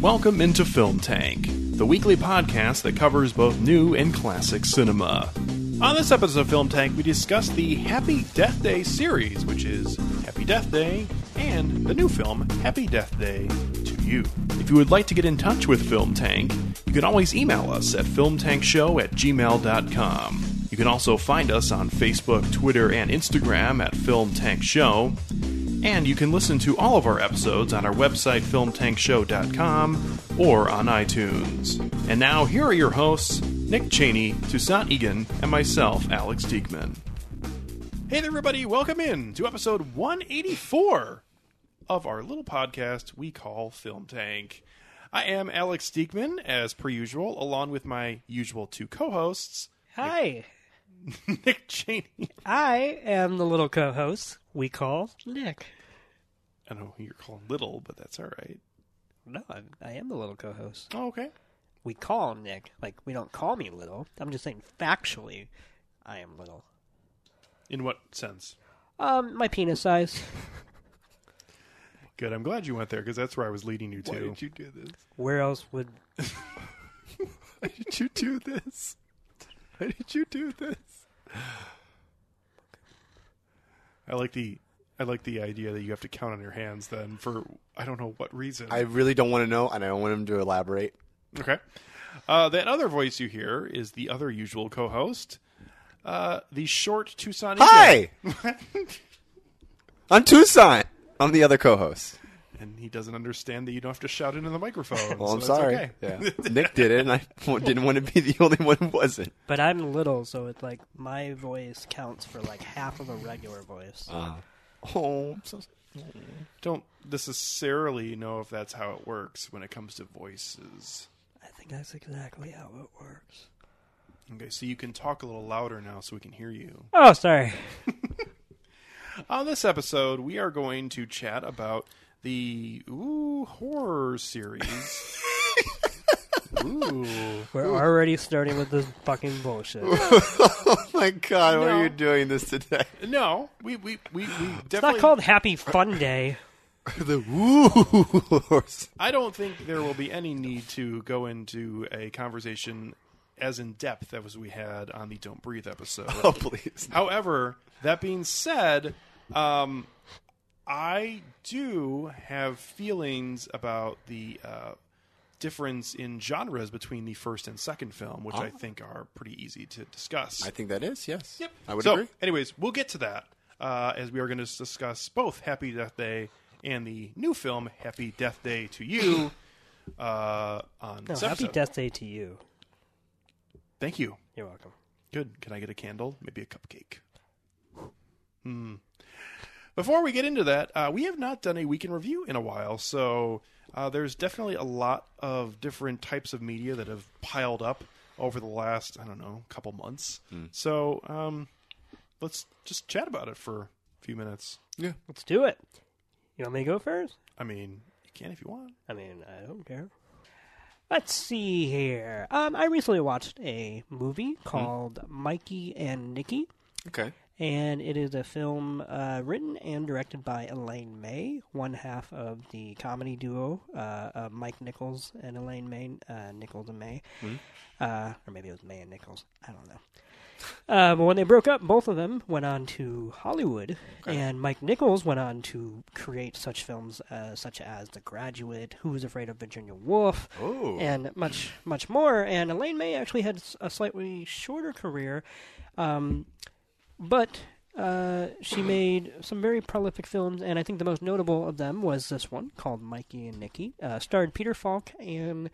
Welcome into Film Tank, the weekly podcast that covers both new and classic cinema. On this episode of Film Tank, we discuss the Happy Death Day series, which is Happy Death Day and the new film Happy Death Day to You. If you would like to get in touch with Film Tank, you can always email us at filmtankshow at gmail.com. You can also find us on Facebook, Twitter, and Instagram at Film Tank Show. And you can listen to all of our episodes on our website, filmtankshow.com, or on iTunes. And now, here are your hosts, Nick Cheney, Toussaint Egan, and myself, Alex Diekman. Hey there, everybody. Welcome in to episode 184 of our little podcast we call Film Tank. I am Alex Diekman, as per usual, along with my usual two co hosts, Hi, Nick Cheney. I am the little co-host we call Nick. I know who you're calling little, but that's all right. No, I, I am the little co-host. Oh, okay. We call Nick. Like we don't call me little. I'm just saying factually, I am little. In what sense? Um, my penis size. Good. I'm glad you went there because that's where I was leading you to. Why did you do this? Where else would? Why did you do this? Why did you do this? I like the I like the idea that you have to count on your hands then for I don't know what reason. I really don't want to know, and I don't want him to elaborate. okay. Uh, that other voice you hear is the other usual co-host, uh, the short Toussaint. Hi! I'm Toussaint. I'm the other co-host. and he doesn't understand that you don't have to shout into the microphone. Well, so I'm that's sorry. okay. Yeah. Nick did it, and I didn't want to be the only one who wasn't. But I'm little, so it's like my voice counts for like half of a regular voice. Uh, oh, I'm so Don't necessarily know if that's how it works when it comes to voices. I think that's exactly how it works. Okay, so you can talk a little louder now so we can hear you. Oh, sorry. On this episode, we are going to chat about the ooh horror series. ooh. We're already starting with this fucking bullshit. Oh my god, why are you doing this today? No, we we we, we It's not called Happy Fun Day. the woo. I don't think there will be any need to go into a conversation as in depth as we had on the "Don't Breathe" episode. Oh, please. However, that being said, um, I do have feelings about the uh, difference in genres between the first and second film, which I think are pretty easy to discuss. I think that is, yes. Yep. I would so, agree. anyways, we'll get to that uh, as we are going to discuss both Happy Death Day and the new film Happy Death Day to You uh, on No, Happy episode. Death Day to you. Thank you. You're welcome. Good. Can I get a candle? Maybe a cupcake. Hmm. Before we get into that, uh, we have not done a week in review in a while, so uh, there's definitely a lot of different types of media that have piled up over the last, I don't know, couple months. So um, let's just chat about it for a few minutes. Yeah. Let's do it. You want me to go first? I mean, you can if you want. I mean, I don't care. Let's see here. Um, I recently watched a movie called Mikey and Nicky, Okay. and it is a film uh, written and directed by Elaine May, one half of the comedy duo uh, uh, Mike Nichols and Elaine May, uh, Nichols and May, uh, or maybe it was May and Nichols. I don't know. Uh, but when they broke up, both of them went on to Hollywood, and Mike Nichols went on to create such films uh, such as The Graduate, Who's Afraid of Virginia Woolf, Oh. and much, much more. And Elaine May actually had a slightly shorter career, um, but uh, she made some very prolific films, and I think the most notable of them was this one called Mikey and Nicky, uh, starred Peter Falk and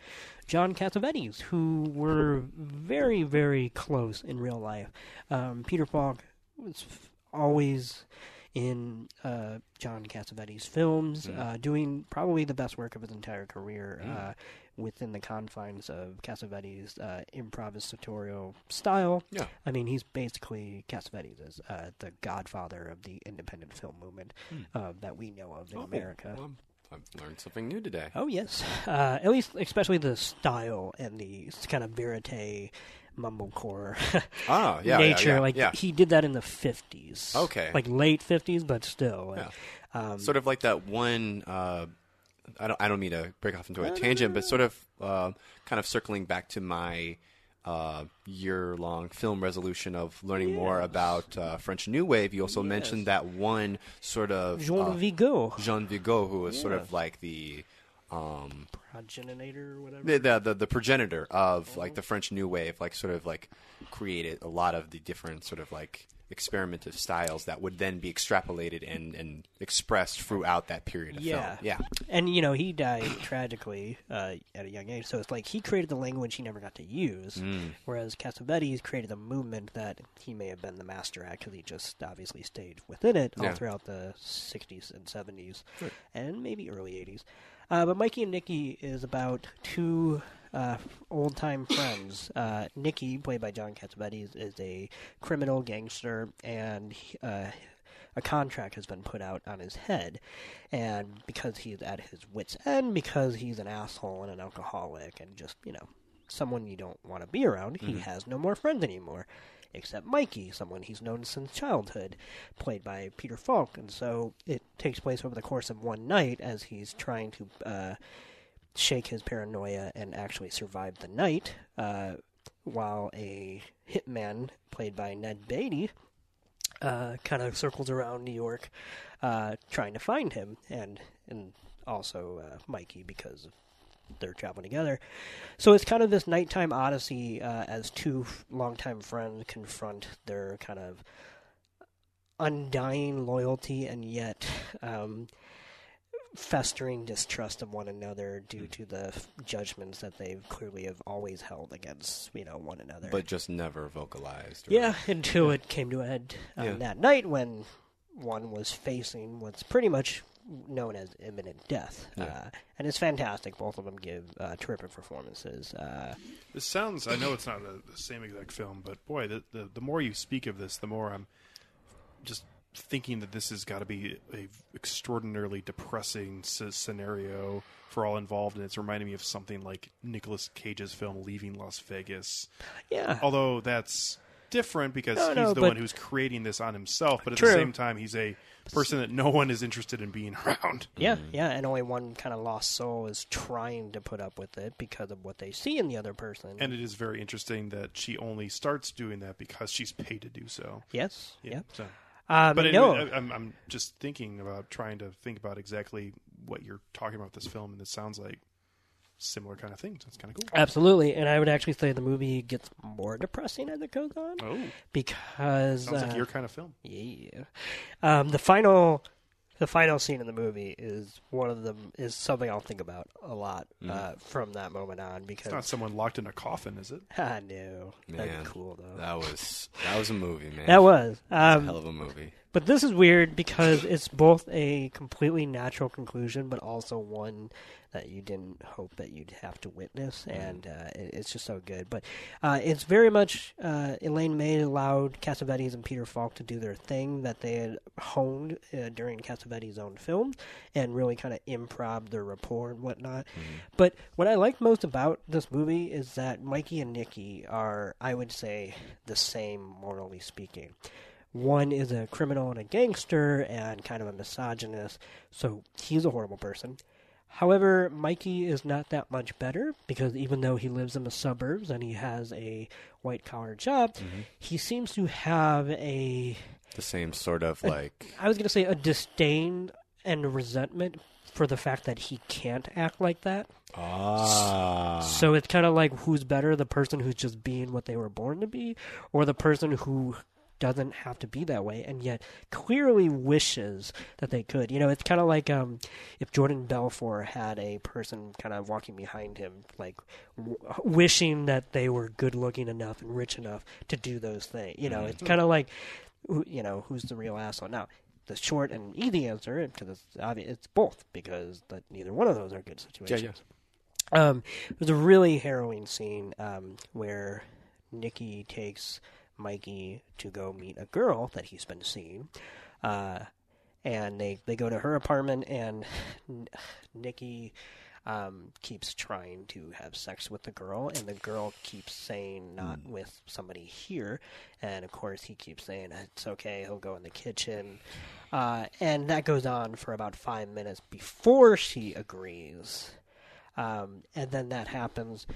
John Cassavetes, who were very, very close in real life. Um, Peter Falk was f- always in uh, John Cassavetes films, Mm. uh, doing probably the best work of his entire career Mm. Uh, within the confines of Cassavetes' uh, improvisatorial style. Yeah. I mean, he's basically Cassavetes is uh, the godfather of the independent film movement uh, that we know of in. Oh, America. well, I've learned something new today. Oh yes, uh, at least especially the style and the kind of verite mumblecore Ah, yeah, yeah, nature. yeah, like yeah. he did that in the fifties. Okay. like late fifties, but still. Yeah. Um, sort of like that one. I don't. I don't mean to break off into a tangent, but sort of uh, kind of circling back to my uh, year-long film resolution of learning more about uh, French New Wave. You also Yes. mentioned that one sort of Jean uh, Vigo, Jean Vigo, who was sort of like the um, progenitor or whatever. the, the the the progenitor of like the French New Wave, like sort of like created a lot of the different sort of like experimentative styles that would then be extrapolated and and expressed throughout that period of Yeah. film. Yeah, And you know he died tragically uh, at a young age, so it's like he created the language he never got to use, Mm. whereas Cassavetes created a movement that he may have been the master at because he just obviously stayed within it all Yeah. throughout the '60s and '70s, and maybe early '80s. Uh, but Mikey and Nicky is about two uh, old time friends. Uh, Nicky, played by John Cassavetes, is a criminal gangster, and uh, a contract has been put out on his head. And because he's at his wits' end, because he's an asshole and an alcoholic, and just, you know, someone you don't want to be around, he has no more friends anymore. Except Mikey, someone he's known since childhood, played by Peter Falk. And so it takes place over the course of one night as he's trying to uh, shake his paranoia and actually survive the night, uh, while a hitman played by Ned Beatty uh, kind of circles around New York, uh, trying to find him, and and also uh, Mikey because they're traveling together. So it's kind of this nighttime odyssey uh, as two longtime friends confront their kind of undying loyalty and yet um, festering distrust of one another due to the f- judgments that they've clearly have always held against you know one another. but just never vocalized. or- Yeah, until it came to a head on Yeah. that night when one was facing what's pretty much known as imminent death. Yeah. Uh, and it's fantastic. Both of them give uh, terrific performances. Uh, This sounds. I know it's not the, the same exact film, but boy, the, the the more you speak of this, the more I'm just thinking that this has got to be a extraordinarily depressing s- scenario for all involved, and it's reminding me of something like Nicolas Cage's film *Leaving Las Vegas*. yeah. Although that's different because No, he's no, the one who's creating this on himself, but at True. the same time, he's a person that no one is interested in being around. Yeah, yeah, and only one kind of lost soul is trying to put up with it because of what they see in the other person. And it is very interesting that she only starts doing that because she's paid to do so. yes, yeah. So, Um, but no, anyway, I'm, I'm just thinking about trying to think about exactly what you're talking about with this film, and it sounds like similar kind of things. That's kind of cool. absolutely. And I would actually say the movie gets more depressing as it goes on Oh, because sounds uh, like your kind of film. Yeah. Um, the final, the final scene in the movie is one of them is something I'll think about a lot uh, from that moment on because It's not someone locked in a coffin, is it? I know that'd Man, be cool though. That was that was a movie, man. That was. a Um, hell of a movie. But this is weird because it's both a completely natural conclusion, but also one that you didn't hope that you'd have to witness, and uh, it, it's just so good. But uh, it's very much uh, Elaine May allowed Cassavetes and Peter Falk to do their thing that they had honed uh, during Cassavetes' own film, and really kind of improv their rapport and whatnot. But what I like most about this movie is that Mikey and Nicky are, I would say, the same morally speaking. One is a criminal and a gangster and kind of a misogynist, so he's a horrible person. However, Mikey is not that much better because even though he lives in the suburbs and he has a white collar job, he seems to have a, The same sort of like I was going to say, a disdain and resentment for the fact that he can't act like that. ah. So it's kind of like who's better, the person who's just being what they were born to be, or the person who doesn't have to be that way and yet clearly wishes that they could. You know, it's kind of like um, if Jordan Belfort had a person kind of walking behind him, like w- wishing that they were good looking enough and rich enough to do those things. You know, it's kind of like, you know, who's the real asshole? Now, the short and easy answer because it's obvious it's both because that neither one of those are good situations. Um, there's a really harrowing scene um, where Nicky takes Mikey to go meet a girl that he's been seeing. Uh, and they, they go to her apartment, and Nicky um, keeps trying to have sex with the girl, and the girl keeps saying not with somebody here, and of course he keeps saying it's okay, he'll go in the kitchen, uh, and that goes on for about five minutes before she agrees, um, and then that happens.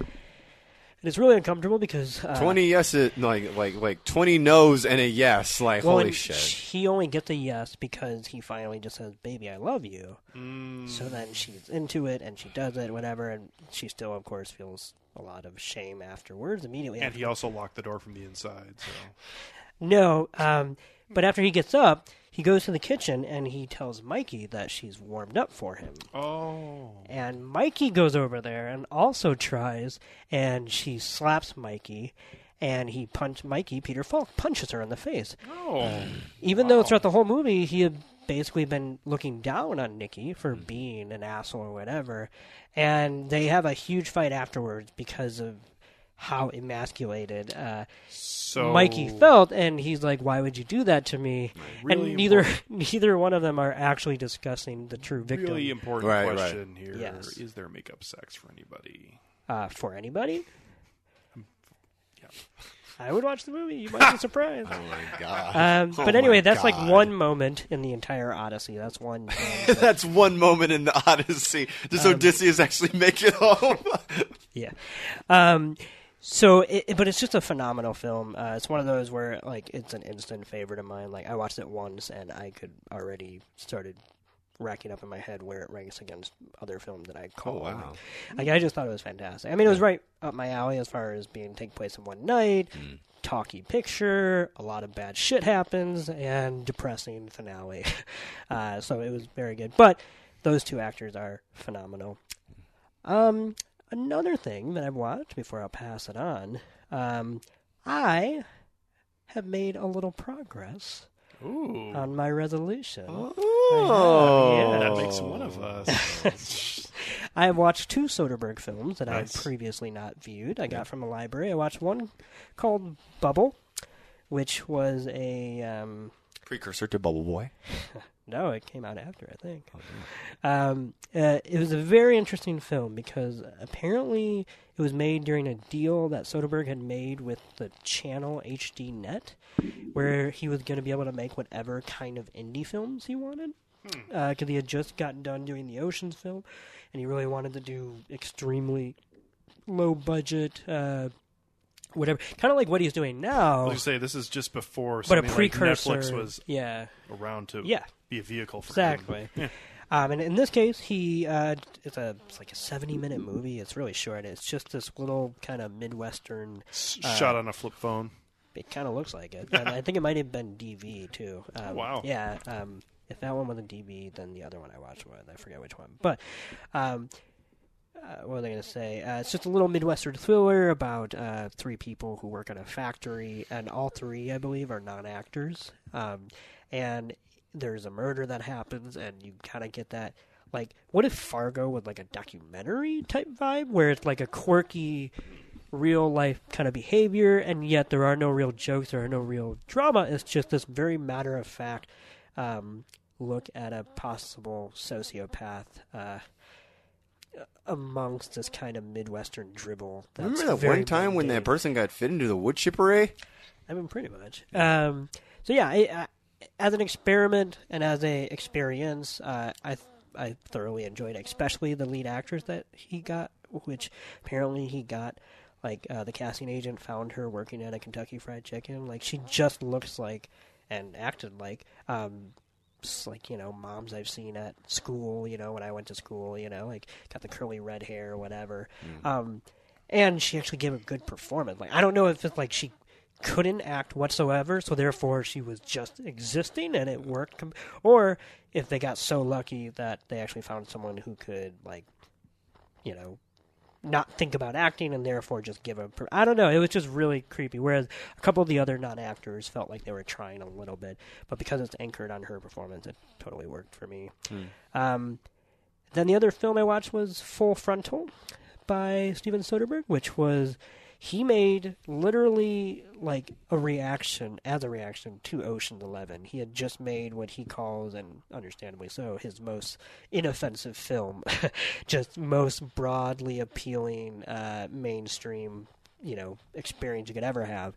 And it's really uncomfortable because uh, Twenty yeses, like like like twenty no's and a yes. Like well, holy shit. he only gets a yes because he finally just says, "Baby, I love you." Mm. So then she's into it and she does it, whatever, and she still, of course, feels a lot of shame afterwards. Immediately, And after. he also locked the door from the inside. So no, um, but after he gets up, he goes to the kitchen and he tells Mikey that she's warmed up for him. oh, And Mikey goes over there and also tries, and she slaps Mikey, and he punch Mikey. Peter Falk punches her in the face. oh, Even though throughout the whole movie he had basically been looking down on Nicky for hmm. being an asshole or whatever, and they have a huge fight afterwards because of how emasculated uh, so Mikey felt, and he's like, "Why would you do that to me?" Really and neither neither one of them are actually discussing the true victim Really important Right, right. question here: Is Yes. there makeup sex for anybody? uh, for anybody. Yeah. I would watch the movie. You might be surprised. oh my god. Um, Oh but my anyway, that's like one moment in the entire Odyssey. That's one. um, That's one moment in the Odyssey. Does Odysseus actually make it home? Yeah. Um, so, it, but it's just a phenomenal film. Uh, it's one of those where like it's an instant favorite of mine. Like I watched it once and I could already started racking up in my head where it ranks against other films that I call. Oh, wow. Like I just thought it was fantastic. I mean, it was right up my alley as far as being take place in one night. Mm. Talky picture, a lot of bad shit happens, and depressing finale. uh, so it was very good. But those two actors are phenomenal. Um, another thing that I've watched before I'll pass it on, um, I have made a little progress Ooh, on my resolution. Oh, yeah. that makes one of us. I have watched two Soderbergh films that I had previously not viewed. I got from the library. I watched one called Bubble, which was a um, precursor to Bubble Boy. no, it came out after I think. Um, uh, it was a very interesting film because apparently it was made during a deal that Soderbergh had made with the channel HD Net, where he was going to be able to make whatever kind of indie films he wanted. Because he had just gotten done doing the Oceans film, and he really wanted to do extremely low budget, uh, whatever, kind of like what he's doing I now, was gonna say this is just before but a something precursor. like Netflix was yeah, around to yeah. Be a vehicle for Exactly. Yeah. Um, and in this case, he uh, it's a it's like a seventy minute movie. It's really short. It's just this little kind of midwestern. Uh, shot on a flip phone. It kind of looks like it, and I think it might have been DV too. Um, wow. Yeah. Um, if that one was a DV, then the other one I watched was I forget which one. But um, uh, what was I going to say? Uh, it's just a little midwestern thriller about uh, three people who work at a factory, and all three, I believe, are non-actors. Um, and there's a murder that happens, and you kind of get that. Like, what if Fargo was like a documentary type vibe, where it's like a quirky, real life kind of behavior, and yet there are no real jokes, there are no real drama. It's just this very matter of fact um, look at a possible sociopath uh, amongst this kind of midwestern dribble. That's Remember that one time when that person got fit into the wood chipper? I mean, pretty much. Um, so yeah, I, as an experiment and as a experience, uh, I I thoroughly enjoyed, it, especially the lead actors that he got, which apparently he got. Like uh, the casting agent found her working at a Kentucky Fried Chicken. Like she just looks like and acted like um, like you know moms I've seen at school. You know when I went to school. You know like got the curly red hair or whatever. Um, and she actually gave a good performance. Like I don't know if it's like she couldn't act whatsoever, so therefore she was just existing and it worked, or if they got so lucky that they actually found someone who could like, you know, not think about acting and therefore just give a. Per- I don't know. It was just really creepy. Whereas a couple of the other non actors felt like they were trying a little bit, but because it's anchored on her performance, it totally worked for me. Um, then the other film I watched was Full Frontal by Steven Soderbergh, which was he made literally like a reaction as a reaction to Ocean's Eleven. He had just made what he calls, and understandably so, his most inoffensive film, just most broadly appealing uh, mainstream. You know, experience you could ever have,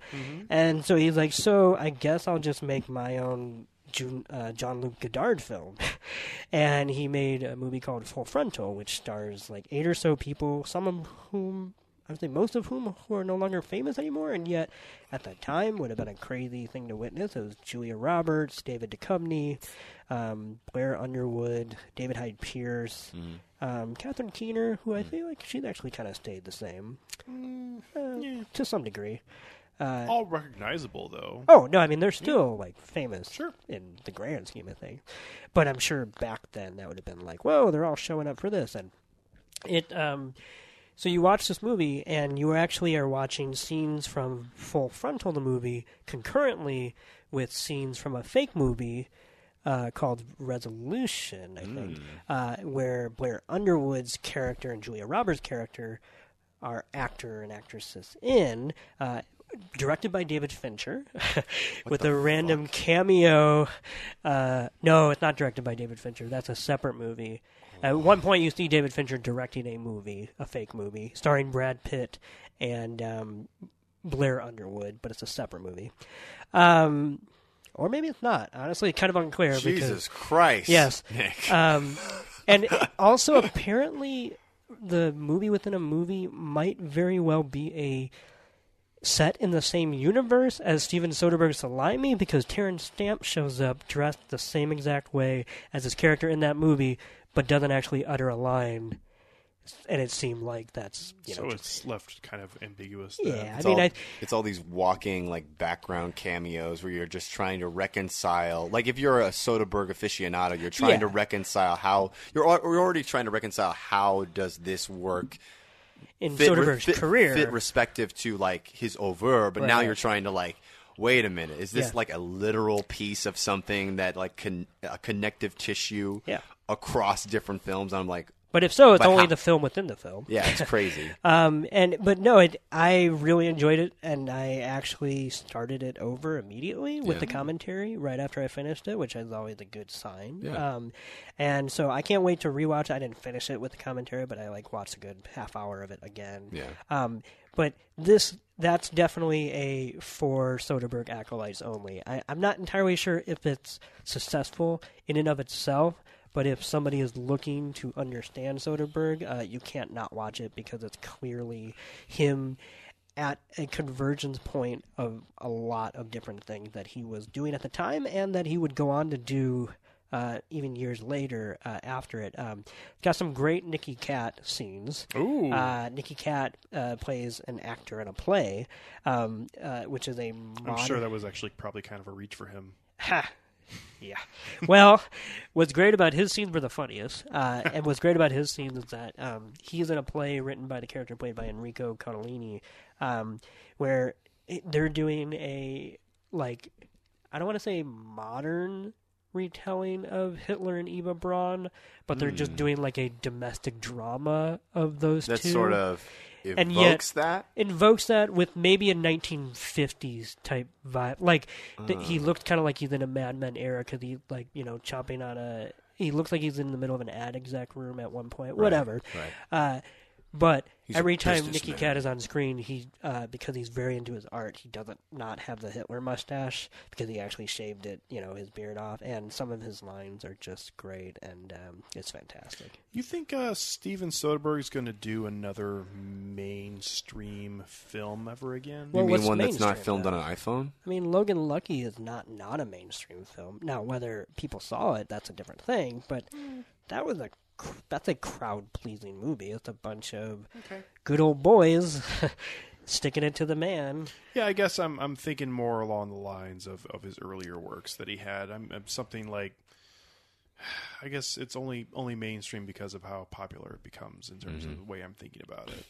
and so he's like, "So I guess I'll just make my own June, uh, Jean Luc Godard film, and he made a movie called Full Frontal, which stars like eight or so people, some of whom I would say most of whom who are no longer famous anymore, and yet at the time would have been a crazy thing to witness. It was Julia Roberts, David Duchovny, um, Blair Underwood, David Hyde Pierce, um, Catherine Keener, who I feel like she's actually kind of stayed the same uh, to some degree. Uh, All recognizable though. Oh no, I mean they're still like famous Sure. in the grand scheme of things. But I'm sure back then that would have been like, whoa, they're all showing up for this, and it. Um, so you watch this movie, and you actually are watching scenes from Full Frontal, the movie, concurrently with scenes from a fake movie uh, called Resolution, I think, uh, where Blair Underwood's character and Julia Roberts' character are actor and actresses in. Uh, directed by David Fincher, with a random cameo. Uh, no, it's not directed by David Fincher. That's a separate movie. At one point, you see David Fincher directing a movie, a fake movie, starring Brad Pitt and um, Blair Underwood, but it's a separate movie. Um, or maybe it's not. Honestly, kind of unclear. because, Jesus Christ. Yes. Um, and also, apparently, the movie within a movie might very well be a set in the same universe as Steven Soderbergh's The Limey because Terence Stamp shows up dressed the same exact way as his character in that movie, but doesn't actually utter a line. And it seemed like that's you know so just- it's left kind of ambiguous. then. yeah. I It's mean, all, I it's all these walking like background cameos where you're just trying to reconcile. Like if you're a Soderbergh aficionado, you're trying Yeah. to reconcile how you're, you're already trying to reconcile how does this work in fit, Soderbergh's fit, career, fit respective to like his over, but now you're trying to like. Wait a minute! Is this Yeah. like a literal piece of something that like con- a connective tissue Yeah. Across different films? I'm like, but if so, it's only how- the film within the film. yeah, it's crazy. Um, and but no, it, I really enjoyed it, and I actually started it over immediately with Yeah. the commentary right after I finished it, which is always a good sign. Yeah. Um, and so I can't wait to rewatch. I didn't finish it with the commentary, but I like watched a good half hour of it again. Yeah. Um, but this that's definitely a for Soderbergh acolytes only. I, I'm not entirely sure if it's successful in and of itself, but if somebody is looking to understand Soderbergh, uh, you can't not watch it because it's clearly him at a convergence point of a lot of different things that he was doing at the time and that he would go on to do uh, even years later uh, after it. Um, got some great Nicky Katt scenes. Ooh. Uh, Nicky Katt uh, plays an actor in a play, um, uh, which is a I'm modern. sure that was actually probably kind of a reach for him. Ha. Yeah. Well, what's great about his scenes were the funniest, uh, and what's great about his scenes is that um, he's in a play written by the character played by Enrico Colantoni, um, where they're doing a like I don't want to say modern retelling of Hitler and Eva Braun, but they're just doing like a domestic drama of those That two. sort of And evokes yet- that. invokes that with maybe a 1950s type vibe. Like th- Uh. he looked kind of like he's in a Mad Men era because he like you know chomping on a. He looks like he's in the middle of an ad exec room at one point. Whatever. right. Uh, but He's every time Nicky. Katt is on screen, he uh, because he's very into his art, he doesn't not have the Hitler mustache because he actually shaved it, you know, his beard off, and some of his lines are just great, and um, it's fantastic. You think uh, Steven Soderbergh is going to do another mainstream film ever again? Well, you mean what's one that's not filmed though? on an iPhone? I mean, Logan Lucky is not not a mainstream film. Now, whether people saw it, that's a different thing. But that was a cr- that's a crowd pleasing movie. It's a bunch of good old boys sticking it to the man. Yeah, I guess I'm I'm thinking more along the lines of, of his earlier works that he had. I'm, I'm something like I guess it's only only mainstream because of how popular it becomes in terms of mm-hmm. the way I'm thinking about it.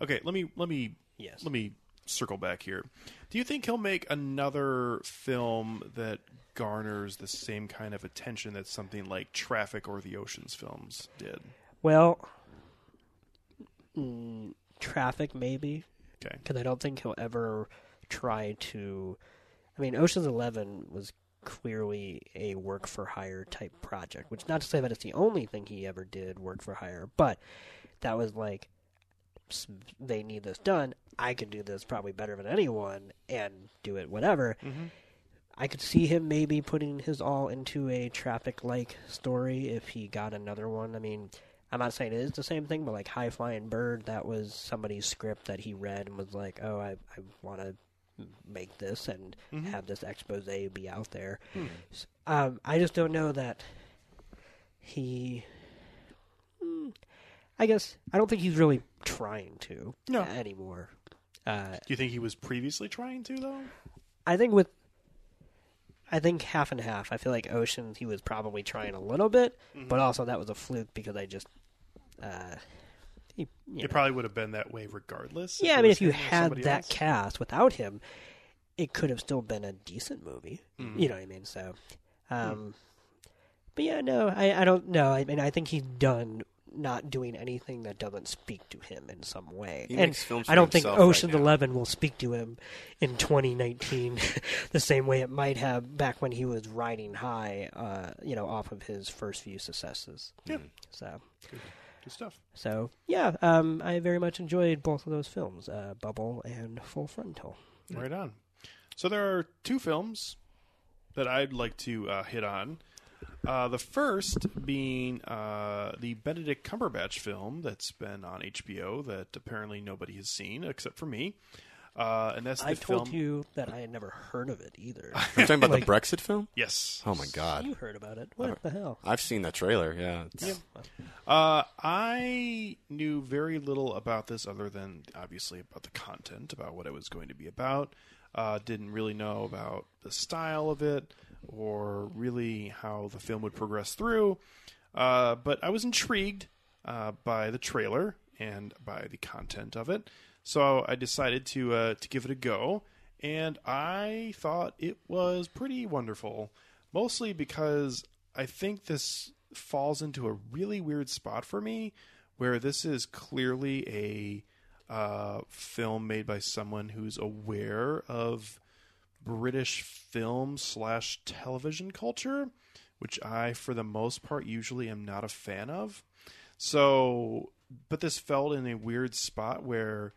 Okay, let me let me Yes. let me circle back here. Do you think he'll make another film that garners the same kind of attention that something like Traffic or the Ocean's films did? Well, mm, traffic maybe Okay. because I don't think he'll ever try to. I mean, Ocean's Eleven was clearly a work for hire type project, which not to say that it's the only thing he ever did work for hire, but that was like they need this done. I can do this probably better than anyone and do it whatever. I could see him maybe putting his all into a traffic like story if he got another one. I mean, I'm not saying it is the same thing, but like High Flying Bird, that was somebody's script that he read and was like, oh, I, I want to make this and have this expose be out there. S- Um, I just don't know that he. Hmm, I guess I don't think he's really trying to No. anymore. Uh, Do you think he was previously trying to though? I think with I think half and half. I feel like Ocean he was probably trying a little bit, but also that was a fluke because I just uh he, you know. Probably would have been that way regardless. Yeah, I mean if you had that else. cast without him, it could have still been a decent movie. Mm-hmm. You know what I mean? So Hmm. um but yeah, no, I I don't know. I mean I think he's done not doing anything that doesn't speak to him in some way. He and makes films I don't think himself right Ocean's. Eleven will speak to him in 2019 the same way it might have back when he was riding high, uh, you know, off of his first few successes. Yeah. So, Good stuff. so yeah, um, I very much enjoyed both of those films, uh, Bubble and Full Frontal. Right on. So there are two films that I'd like to uh, hit on. Uh, the first being uh, the Benedict Cumberbatch film that's been on HBO that apparently nobody has seen except for me. Uh, and that's the I told film. you that I had never heard of it either. You're talking about Like- the Brexit film? Yes. Oh my god, you heard about it? What the hell? I've seen that trailer. Yeah, it's- Uh, I knew very little about this other than obviously about the content, about what it was going to be about. Uh, didn't really know about the style of it or really how the film would progress through. Uh, but I was intrigued uh, by the trailer and by the content of it, so I decided to uh, to give it a go. And I thought it was pretty wonderful, mostly because I think this falls into a really weird spot for me, where this is clearly a uh, film made by someone who's aware of British film slash television culture, which I, for the most part, usually am not a fan of. So, but this felt in a weird spot where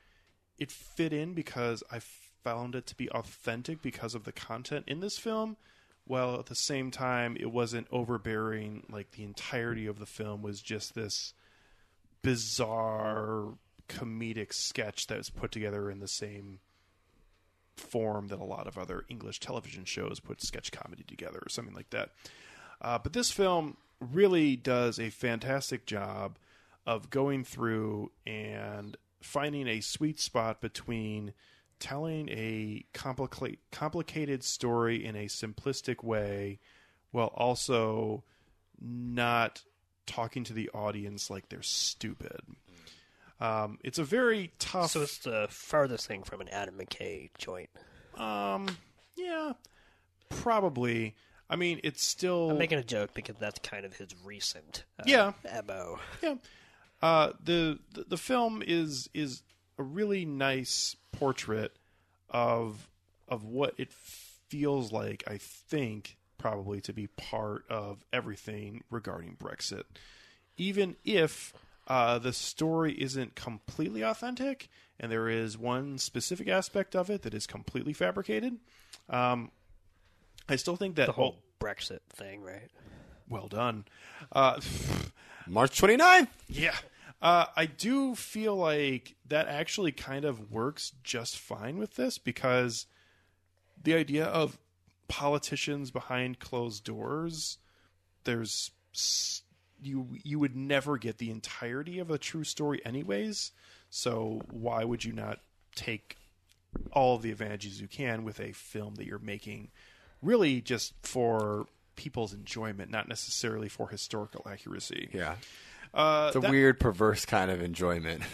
it fit in because I found it to be authentic because of the content in this film, while at the same time it wasn't overbearing. Like the entirety of the film was just this bizarre comedic sketch that was put together in the same form that a lot of other English television shows put sketch comedy together or something like that. Uh, but this film really does a fantastic job of going through and finding a sweet spot between telling a complica- complicated story in a simplistic way while also not talking to the audience like they're stupid. Um, it's a very tough. So it's the farthest thing from an Adam McKay joint. um, yeah, probably. I mean, it's still I'm making a joke because that's kind of his recent uh, Yeah. mo. yeah. Uh, the, the the film is is a really nice portrait of of what it feels like. I think probably to be part of everything regarding Brexit, even if uh, the story isn't completely authentic, and there is one specific aspect of it that is completely fabricated. Um, I still think that The whole Brexit thing, right? well done. Uh, March 29th. Yeah. Uh, I do feel like that actually kind of works just fine with this because the idea of politicians behind closed doors, there's s- you you would never get the entirety of a true story anyways. So why would you not take all of the advantages you can with a film that you're making really just for people's enjoyment, not necessarily for historical accuracy. Yeah. Uh, It's a that- weird, perverse kind of enjoyment.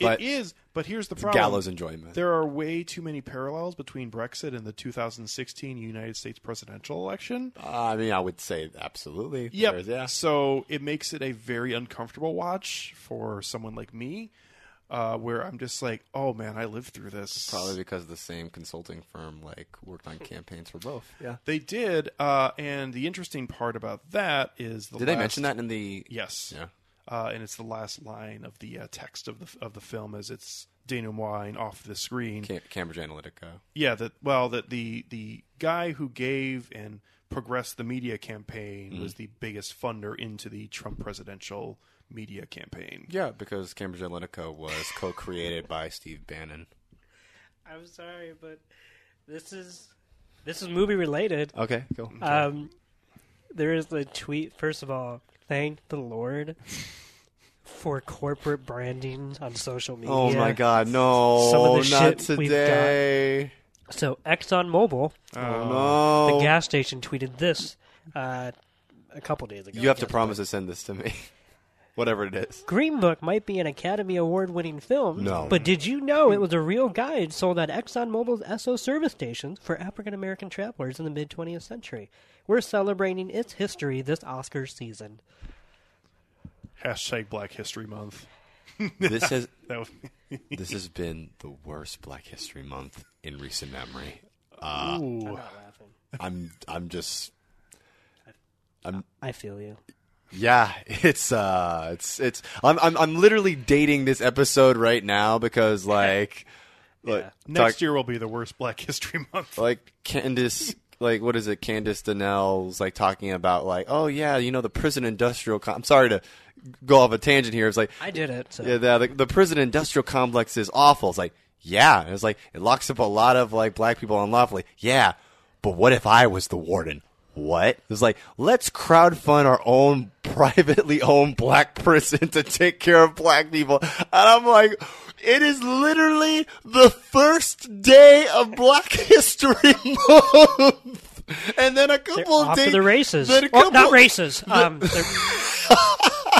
but it is, but here's the problem: gallows enjoyment. there are way too many parallels between Brexit and the 2016 United States presidential election. I mean, I would say absolutely. Yep. Yeah. So it makes it a very uncomfortable watch for someone like me, uh, where I'm just like, oh man, I lived through this. Probably because the same consulting firm like worked on campaigns for both. Yeah. They did, uh, and the interesting part about that is the Did they mention that in the? Yes. Yeah. Uh, and it's the last line of the uh, text of the of the film as it's denouement off the screen. Cam- Cambridge Analytica. Yeah, that well, that the the guy who gave and progressed the media campaign Mm-hmm. was the biggest funder into the Trump presidential media campaign. Yeah, because Cambridge Analytica was co-created by Steve Bannon. I'm sorry, but this is this is movie related. Okay, cool. Um, there is a tweet. First of all, thank the Lord for corporate branding on social media. oh my God, no! Some of the not shit we've got. today. So ExxonMobil, Oh the no! gas station, tweeted this uh, a couple days ago. you have to promise to send this to me, whatever it is. Green Book might be an Academy Award winning film, No. but did you know it was a real guide sold at ExxonMobil's Esso service stations for African American travelers in the mid 20th century? We're celebrating its history this Oscar season. Hashtag Black History Month. This has this has been the worst Black History Month in recent memory. Uh, I'm not laughing. I'm I'm just I'm I feel you. Yeah, it's uh it's it's I'm I'm I'm literally dating this episode right now because like like Next talk- year will be the worst Black History Month. like Candace like what is it Candace Donnell's like talking about like oh yeah, you know the prison industrial com- I'm sorry to go off a tangent here. It's like I did it. So. yeah, the, the the prison industrial complex is awful. It's like yeah, it's like it locks up a lot of like black people unlawfully. Yeah, but what if I was the warden? What? It's like let's crowdfund our own privately owned black prison to take care of black people, and I'm like. It is literally the first day of Black History Month, and then a They're couple of days. the races. Then a Well, not races. Um, they're-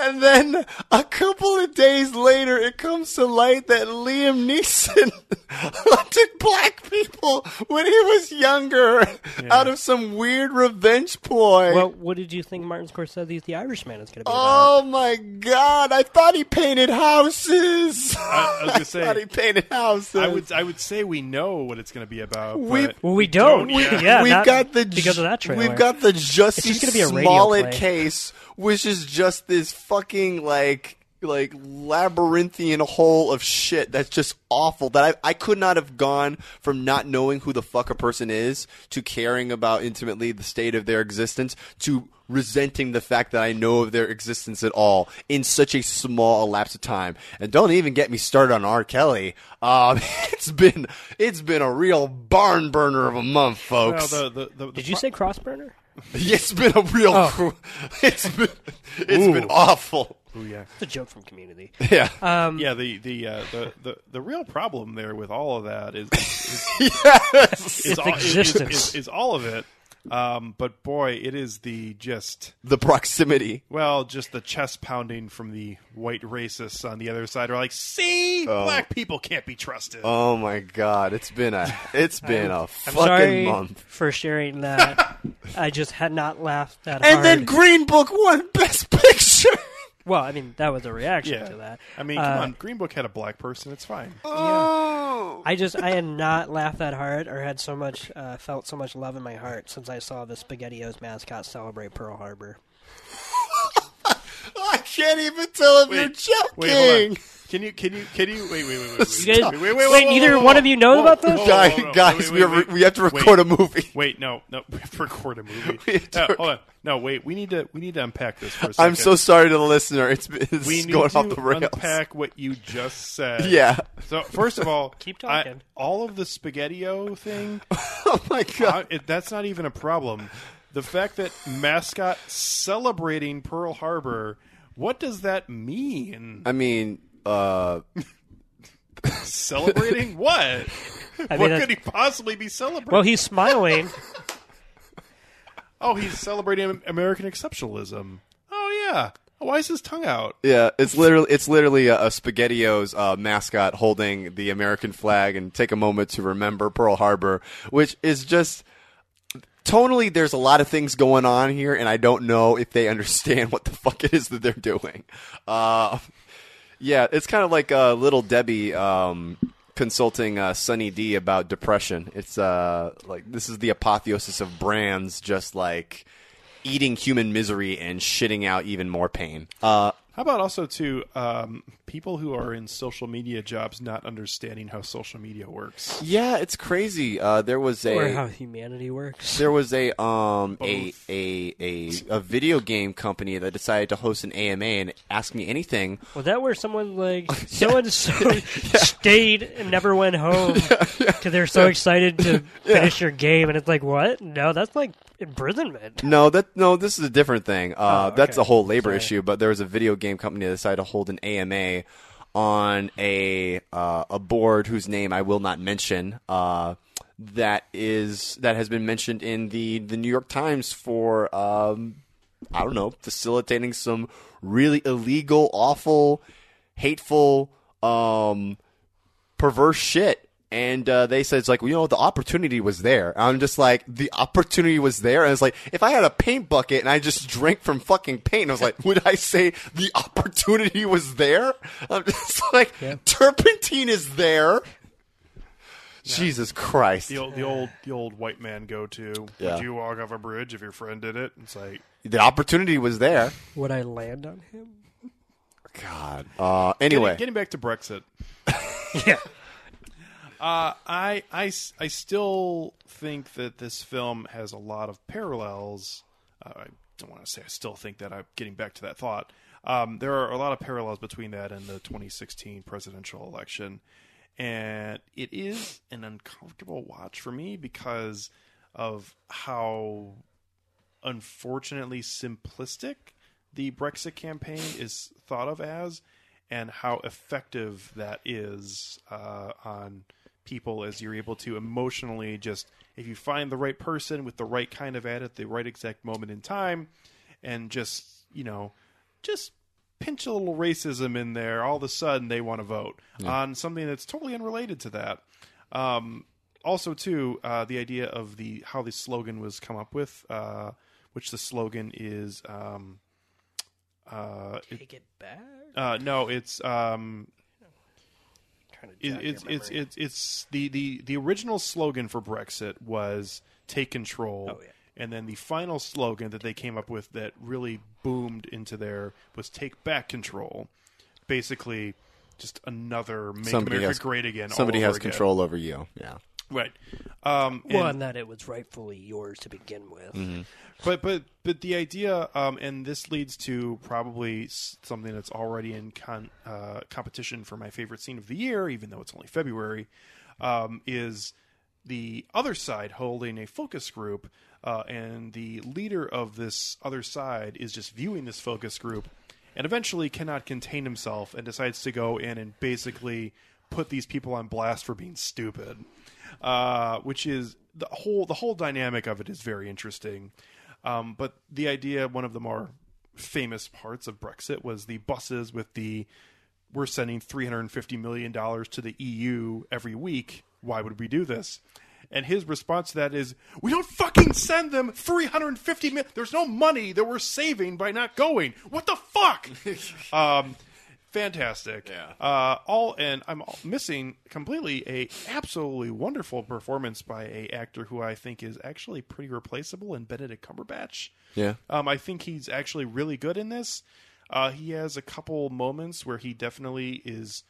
and then a couple of days later, it comes to light that Liam Neeson hunted black people when he was younger out of some weird revenge ploy. well, what did you think Martin Scorsese's The Irishman is going to be about? oh my god, I thought he painted houses. I, I was gonna say thought he painted houses. I would I would say we know what it's going to be about. We've- but Well, we don't. don't yet. yeah, we've not got the because of that trailer. We've got the Jussie gonna be a radio Smollett play. case, which is just this fucking like like labyrinthian hole of shit that's just awful. That I I could not have gone from not knowing who the fuck a person is to caring about intimately the state of their existence to resenting the fact that I know of their existence at all in such a small lapse of time. And don't even get me started on R. Kelly. Um, it's been it's been a real barn burner of a month, Well, folks. the, the, the, the Did you say Crossburner? it's been a real. Oh. It's been it's been awful. Ooh, yeah. It's a joke from Community. Yeah. Um, Yeah, the the, uh, the the the real problem there with all of that is is, yes. is, Its all, is, is, existence. is, is all of it. Um, but boy, it is the just The proximity. well, just the chest pounding from the white racists on the other side are like, see, Oh. black people can't be trusted. Oh my god, it's been a it's been a I'm fucking sorry month. for sharing that. I just had not laughed that And hard. then Green Book won Best Picture. Well, I mean, that was a reaction yeah, to that. I mean, Uh, come on, Green Book had a black person. It's fine. Oh. I just I had not laughed that hard or had so much uh, felt so much love in my heart since I saw the SpaghettiOs mascot celebrate Pearl Harbor. I can't even tell if you're Wait, joking. Wait, hold on. Can you? Can you? Can you? Wait, wait, wait, wait. You guys, wait, wait, wait, wait, wait, wait, neither wait, one of you know whoa, about this. whoa, Guy- whoa, whoa, guys, wait, we, wait, are, we have to Wait. record a movie. Wait, no, no, we have to record a movie. We have to uh, No, rec- hold on. No, wait. We need to. We need to unpack this for a second. I'm so sorry to the listener. It's, it's We need going to off the rails. unpack what you just said. Yeah. So first of all, Keep I- talking. all of the spaghettio thing. Oh my god. I- it, that's not even a problem. The fact that mascot celebrating Pearl Harbor. What does that mean? I mean, uh, Celebrating what? I what mean, could he possibly be celebrating? well, he's smiling. Oh, he's celebrating American exceptionalism. Oh yeah. Why is his tongue out? Yeah, it's literally it's literally a, a Spaghettios uh, mascot holding the American flag and take a moment to remember Pearl Harbor, which is just tonally. There's a lot of things going on here, and I don't know if they understand what the fuck it is that they're doing. Uh, yeah, it's kind of like uh, Little Debbie um, consulting uh, Sunny D about depression. It's uh, like this is the apotheosis of brands, just like eating human misery and shitting out even more pain. Uh, How about also to um, people who are in social media jobs not understanding how social media works? yeah, it's crazy. Uh, there was a or how humanity works. there was a um a, a a a video game company that decided to host an AMA and ask me anything. Was that where someone like someone so stayed and never went home because they're so excited to finish your game, and it's like, what? No, that's like imprisonment. No, that no, this is a different thing. Uh, Oh, That's a whole labor Sorry. issue. But there was a video game company that decided to hold an AMA on a uh, a board whose name I will not mention. Uh, that is that has been mentioned in the the New York Times for um, I don't know facilitating some really illegal, awful, hateful, um, perverse shit. And uh, they said it's like well, you know the opportunity was there. And I'm just like the opportunity was there, and it's like if I had a paint bucket and I just drank from fucking paint, I was like, would I say the opportunity was there? I'm just like turpentine is there. Jesus Christ! The old, the old, the old white man go to. Yeah. Would you walk off a bridge if your friend did it? It's like The opportunity was there. Would I land on him? God. Uh, anyway, getting, getting back to Brexit. Yeah. Uh, I, I, I still think that this film has a lot of parallels. Uh, I don't want to say I still think that. I'm getting back to that thought. Um, there are a lot of parallels between that and the 2016 presidential election, and it is an uncomfortable watch for me because of how unfortunately simplistic the Brexit campaign is thought of as, and how effective that is uh, on people as you're able to emotionally just if you find the right person with the right kind of ad at the right exact moment in time, and just you know just pinch a little racism in there, all of a sudden they want to vote on something that's totally unrelated to that. Um, also, too, uh, the idea of the how the slogan was come up with, uh, which the slogan is, um, uh, it, Take it back. uh, no, it's um, Trying to it, it's it's it's it's the, the the original slogan for Brexit was "Take control." Oh, yeah. And then the final slogan that they came up with that really boomed into there was "Take back control." Basically, just another "Make Somebody America has- Great Again." all somebody over has again. control over you. Yeah. Right? Um, well, and- and that it was rightfully yours to begin with. Mm-hmm. but but but the idea, um, and this leads to probably something that's already in con- uh, competition for my favorite scene of the year, even though it's only February, um, is the other side holding a focus group, uh, and the leader of this other side is just viewing this focus group, and eventually cannot contain himself and decides to go in and basically put these people on blast for being stupid uh, which is the whole the whole dynamic of it is very interesting. Um, but the idea, one of the more famous parts of Brexit, was the buses with the we're sending three hundred and fifty million dollars to the EU every week. Why would we do this? And his response to that is, "We don't fucking send them three hundred and fifty million. There's no money that we're saving by not going. What the fuck?" um, fantastic. Yeah. Uh, all and I'm missing completely a absolutely wonderful performance by a actor who I think is actually pretty replaceable in Benedict Cumberbatch. Yeah. Um, I think he's actually really good in this. Uh, he has a couple moments where he definitely is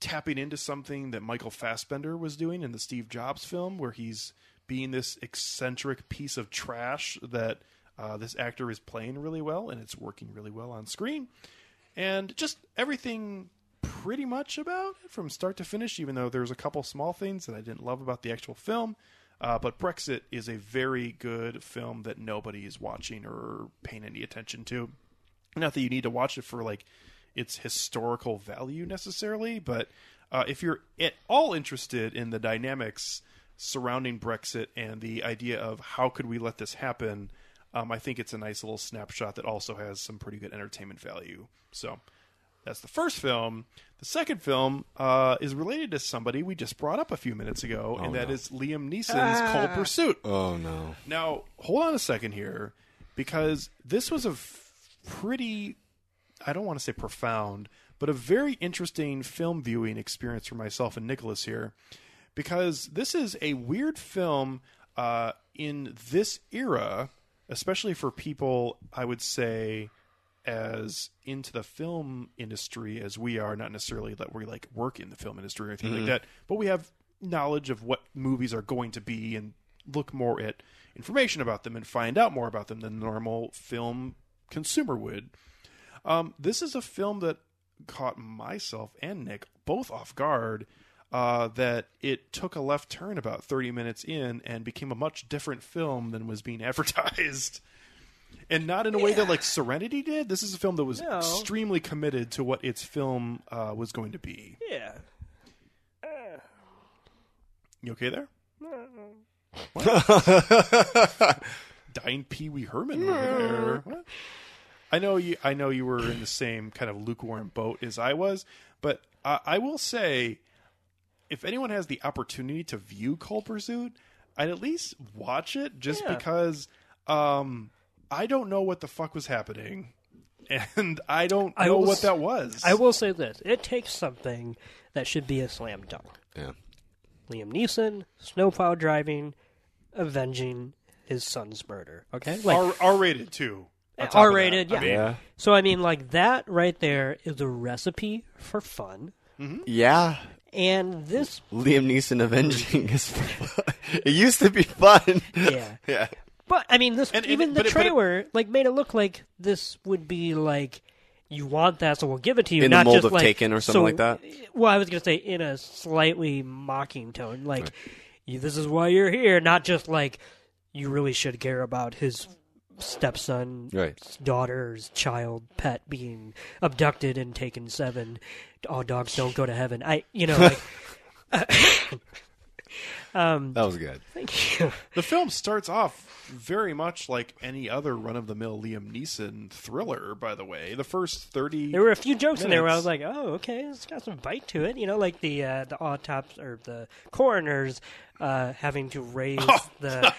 tapping into something that Michael Fassbender was doing in the Steve Jobs film, where he's being this eccentric piece of trash that uh, this actor is playing really well, and it's working really well on screen. And just everything pretty much about it from start to finish, even though there's a couple small things that I didn't love about the actual film. Uh, but Brexit is a very good film that nobody is watching or paying any attention to. Not that you need to watch it for like its historical value necessarily, but uh, if you're at all interested in the dynamics surrounding Brexit and the idea of how could we let this happen, um, I think it's a nice little snapshot that also has some pretty good entertainment value. So that's the first film. The second film uh, is related to somebody we just brought up a few minutes ago, and that no. is Liam Neeson's Cold Pursuit. Oh no. Now, hold on a second here, because this was a f- pretty, I don't want to say profound, but a very interesting film viewing experience for myself and Nicholas here, because this is a weird film uh, in this era, especially for people, I would say, as into the film industry as we are, not necessarily that we like work in the film industry or anything like that, but we have knowledge of what movies are going to be and look more at information about them and find out more about them than normal film consumer would. Um, this is a film that caught myself and Nick both off guard. Uh, that it took a left turn about 30 minutes in and became a much different film than was being advertised. And not in a way that like Serenity did. This is a film that was No. extremely committed to what its film uh, was going to be. Yeah. You okay there? Dying Pee Wee Herman over there. What? I know you. I know you were in the same kind of lukewarm boat as I was, but I, I will say, if anyone has the opportunity to view Cold Pursuit, I'd at least watch it just Yeah. because um, I don't know what the fuck was happening, and I don't I know will what that was. I will say this: it takes something that should be a slam dunk. Yeah. Liam Neeson, snowplow driving, avenging his son's murder. Okay, like R R rated too. on top of that. R-rated, I mean, Yeah. so. I mean, like that right there is a recipe for fun. Yeah. And this, Liam Neeson avenging is. it used to be fun. yeah. yeah. But I mean, this And- and- even the but it- it- trailer like made it look like this would be like you want that, so we'll give it to you. In the not mold just of like, Taken or something so- like that? Well, I was gonna say in a slightly mocking tone, like you, this is why you're here, not just like you really should care about his stepson, Right. daughter's child, pet being abducted and taken seven. All dogs don't go to heaven. I, you know, like. um, That was good. thank you. The film starts off very much like any other run of the mill Liam Neeson thriller, by the way. The first 30. There were a few jokes in there where I was like, "Oh, okay, it's got some bite to it." You know, like the uh, the autopsy or the coroners uh, having to raise Oh. the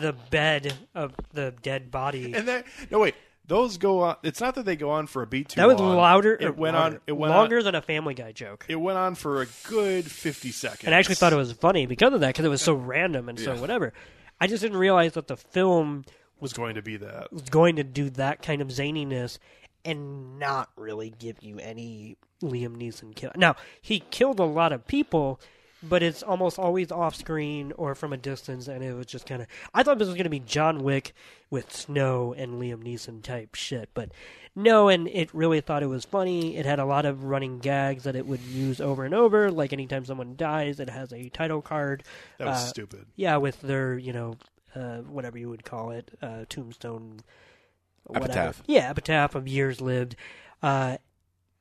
the bed of the dead body. And that, no, wait. Those go on. It's not that they go on for a beat too that was long. louder. It uh, went louder, on. It went longer On, than a Family Guy joke. it went on for a good 50 seconds. and I actually thought it was funny because of that, because it was so random and so whatever. I just didn't realize that the film was going to be that. was going to do that kind of zaniness and not really give you any Liam Neeson kill. Now, he killed a lot of people, but it's almost always off screen or from a distance, and it was just kind of. I thought this was going to be John Wick with Snow and Liam Neeson type shit, but no, and it really thought it was funny. It had a lot of running gags that it would use over and over, like anytime someone dies, it has a title card. That was Uh, stupid. Yeah, with their, you know, uh, whatever you would call it, uh, tombstone. Whatever. Epitaph. Yeah, epitaph of years lived. Uh,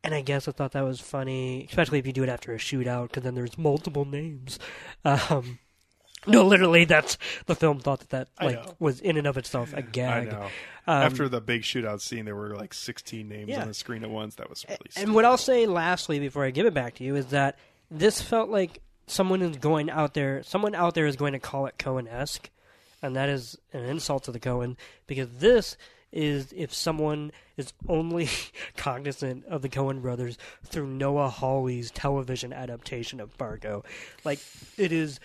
and I guess I thought that was funny, especially if you do it after a shootout, because then there's multiple names. Um, no, literally, that's the film thought that that I like know. was in and of itself a I gag. know. Um, After the big shootout scene, there were like 16 names Yeah. on the screen at once. That was really. And what I'll say lastly before I give it back to you is that this felt like someone is going out there, someone out there is going to call it Coen esque, and that is an insult to the Coen because this is if someone is only cognizant of the Coen brothers through Noah Hawley's television adaptation of Fargo. Like, it is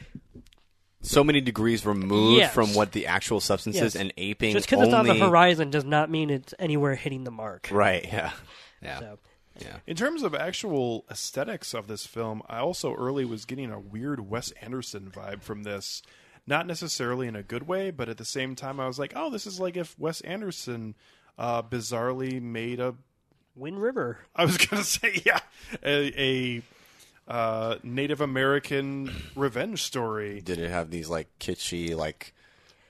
So many degrees removed Yes. from what the actual substance is and aping just because it's on the horizon does not mean it's anywhere hitting the mark. Right, yeah. Yeah. So, Yeah. In terms of actual aesthetics of this film, I also early was getting a weird Wes Anderson vibe from this. Not necessarily in a good way, but at the same time, I was like, oh, this is like if Wes Anderson uh, bizarrely made a. Wind River. I was going to say, yeah, a, a uh, Native American revenge story. Did it have these like kitschy like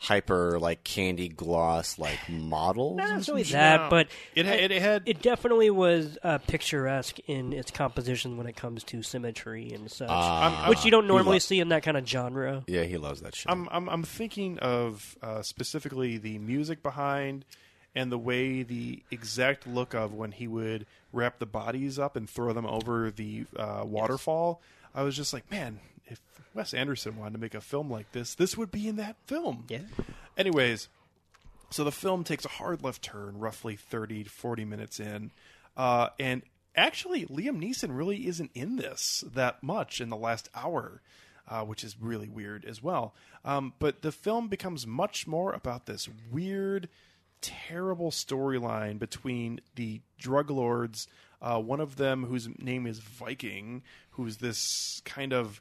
hyper like candy gloss like models. Not necessarily that, No. but It had- it had- it definitely was uh, picturesque in its composition when it comes to symmetry and such, Ah, which you don't normally lo- see in that kind of genre. Yeah, he loves that shit. I'm I'm I'm thinking of uh, specifically the music behind and the way the exact look of when he would wrap the bodies up and throw them over the uh, waterfall. I was just like, man, if Wes Anderson wanted to make a film like this, this would be in that film. Yeah. Anyways, so the film takes a hard left turn, roughly 30 to 40 minutes in. Uh, and actually, Liam Neeson really isn't in this that much in the last hour, uh, which is really weird as well. Um, but the film becomes much more about this weird, terrible storyline between the drug lords, uh, one of them whose name is Viking, who's this kind of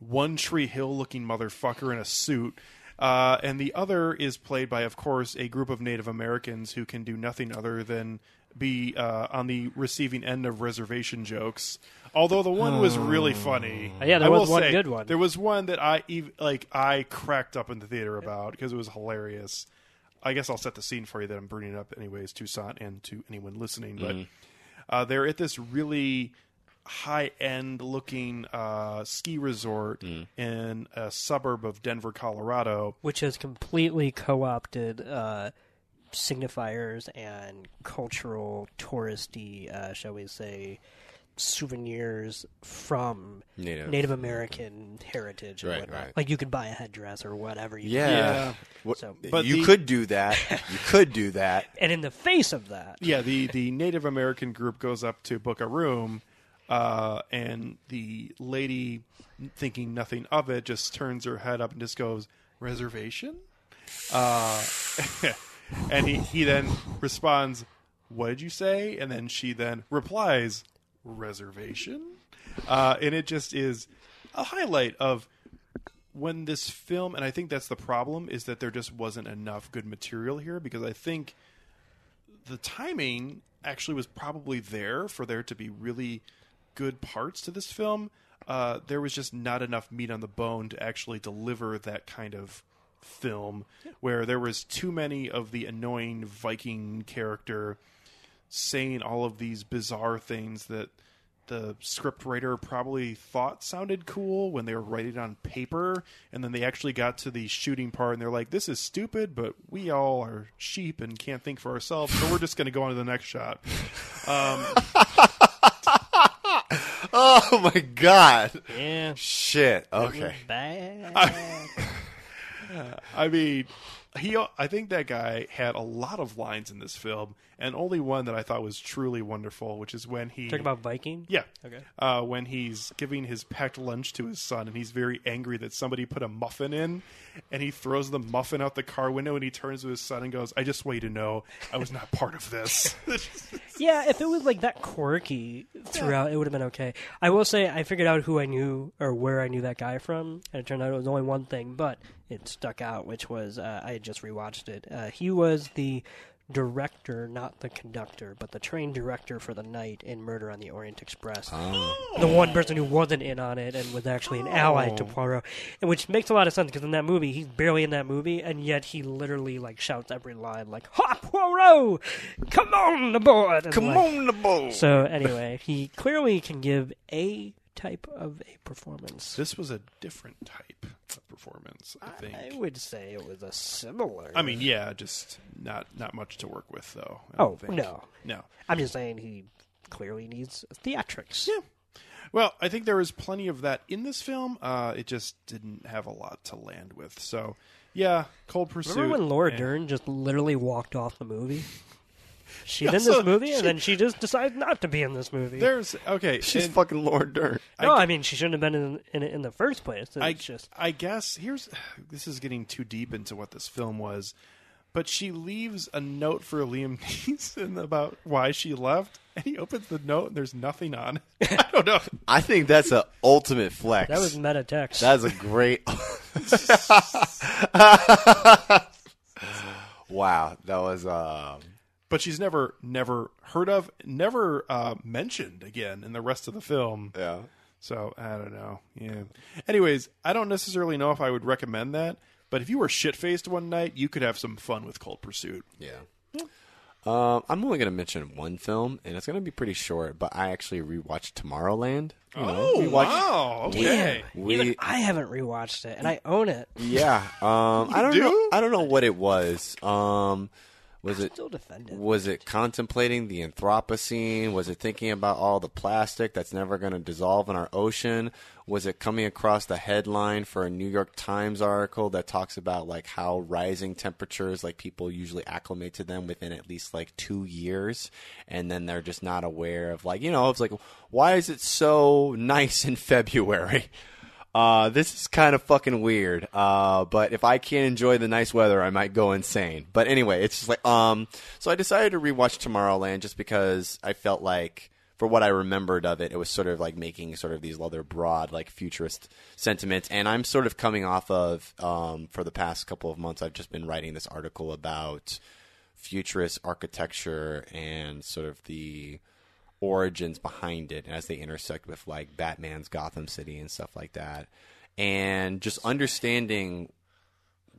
one tree hill looking motherfucker in a suit. Uh, and the other is played by, of course, a group of Native Americans who can do nothing other than be uh, on the receiving end of reservation jokes. Although the one was really funny. Uh, yeah, there I was will one say, good one. There was one that I ev- like. I cracked up in the theater about because it was hilarious. I guess I'll set the scene for you that I'm bringing it up anyways, Toussaint, and to anyone listening. But uh, they're at this really high end looking uh, ski resort in a suburb of Denver, Colorado. which has completely co-opted uh, signifiers and cultural touristy, uh, shall we say, souvenirs from Native. American heritage and Right, whatnot. right. Like you could buy a headdress or whatever. You Yeah. Yeah. What- So- But you the- could do that. You could do that. And in the face of that, Yeah, the, the Native American group goes up to book a room, uh, and the lady, thinking nothing of it, just turns her head up and just goes, Reservation? Uh, and he, he then responds, What did you say? And then she then replies, Reservation? Uh, and it just is a highlight of when this film, and I think that's the problem, is that there just wasn't enough good material here because I think the timing actually was probably there for there to be really good parts to this film. Uh, there was just not enough meat on the bone to actually deliver that kind of film where there was too many of the annoying Viking character saying all of these bizarre things that the script writer probably thought sounded cool when they were writing on paper and then they actually got to the shooting part and they're like this is stupid but we all are sheep and can't think for ourselves so we're just going to go on to the next shot Oh my god. yeah, Shit. Okay. bad. i mean he i think that guy had a lot of lines in this film and only one that i thought was truly wonderful which is when he Talk about Viking. Yeah. Okay. Uh, when he's giving his packed lunch to his son, and he's very angry that somebody put a muffin in, and he throws the muffin out the car window, and he turns to his son and goes, "I just want you to know I was not part of this." Yeah, if it was like that quirky throughout, it would have been okay. I will say I figured out who I knew or where I knew that guy from, and it turned out it was only one thing, but it stuck out, which was uh, I had just rewatched it. Uh, he was the director, not the conductor, but the train director for the night in Murder on the Orient Express. Ah. The one person who wasn't in on it and was actually an oh. ally to Poirot, and which makes a lot of sense because in that movie he's barely in that movie, and yet he literally like shouts every line like "Ha Poirot, come on aboard!" and, Come like- on the boat. So anyway, he clearly can give a type of a performance. this was a different type of performance, I think. I would say it was a similar. I mean, yeah, just not not much to work with, though. Oh, think. no. no. I'm just saying he clearly needs theatrics. Yeah. Well, I think there was plenty of that in this film. Uh, it just didn't have a lot to land with. So, yeah, Cold Pursuit. Remember when Laura eh. Dern just literally walked off the movie? She's Yeah, in this movie, she- and then she just decides not to be in this movie. There's okay. She's and- fucking Laura Dern. no, I, mean she shouldn't have been in in, in the first place. It's I just I guess here's this is getting too deep into what this film was, but she leaves a note for Liam Neeson about why she left, and he opens the note and there's nothing on it. I don't know. I think that's a ultimate flex. that was meta text. That's a great. wow, that was um. But she's never never heard of, never uh, mentioned again in the rest of the film. Yeah. So I don't know. Yeah. Anyways, I don't necessarily know if I would recommend that, But if you were shit faced one night, you could have some fun with Cold Pursuit. Yeah. Um, I'm only going to mention one film, and it's going to be pretty short. But I actually rewatched Tomorrowland. You know, we watched- wow! Okay. We, Even I haven't rewatched it, and I own it. yeah. Um, I don't do? know. I don't know what it was. Um, was it Still defend it. was it contemplating the Anthropocene? Was it thinking about all the plastic that's never going to dissolve in our ocean? Was it coming across the headline for a New York Times article that talks about like how rising temperatures, like people usually acclimate to them within at least like two years, and then they're just not aware of like you know it's like why is it so nice in February? Uh, this is kind of fucking weird. Uh, but if I can't enjoy the nice weather, I might go insane. But anyway, it's just like um. So I decided to rewatch Tomorrowland just because I felt like, for what I remembered of it, it was sort of like making sort of these other broad, like futurist sentiments. And I'm sort of coming off of um for the past couple of months, I've just been writing this article about futurist architecture and sort of the origins behind it as they intersect with like Batman's Gotham City and stuff like that. And just understanding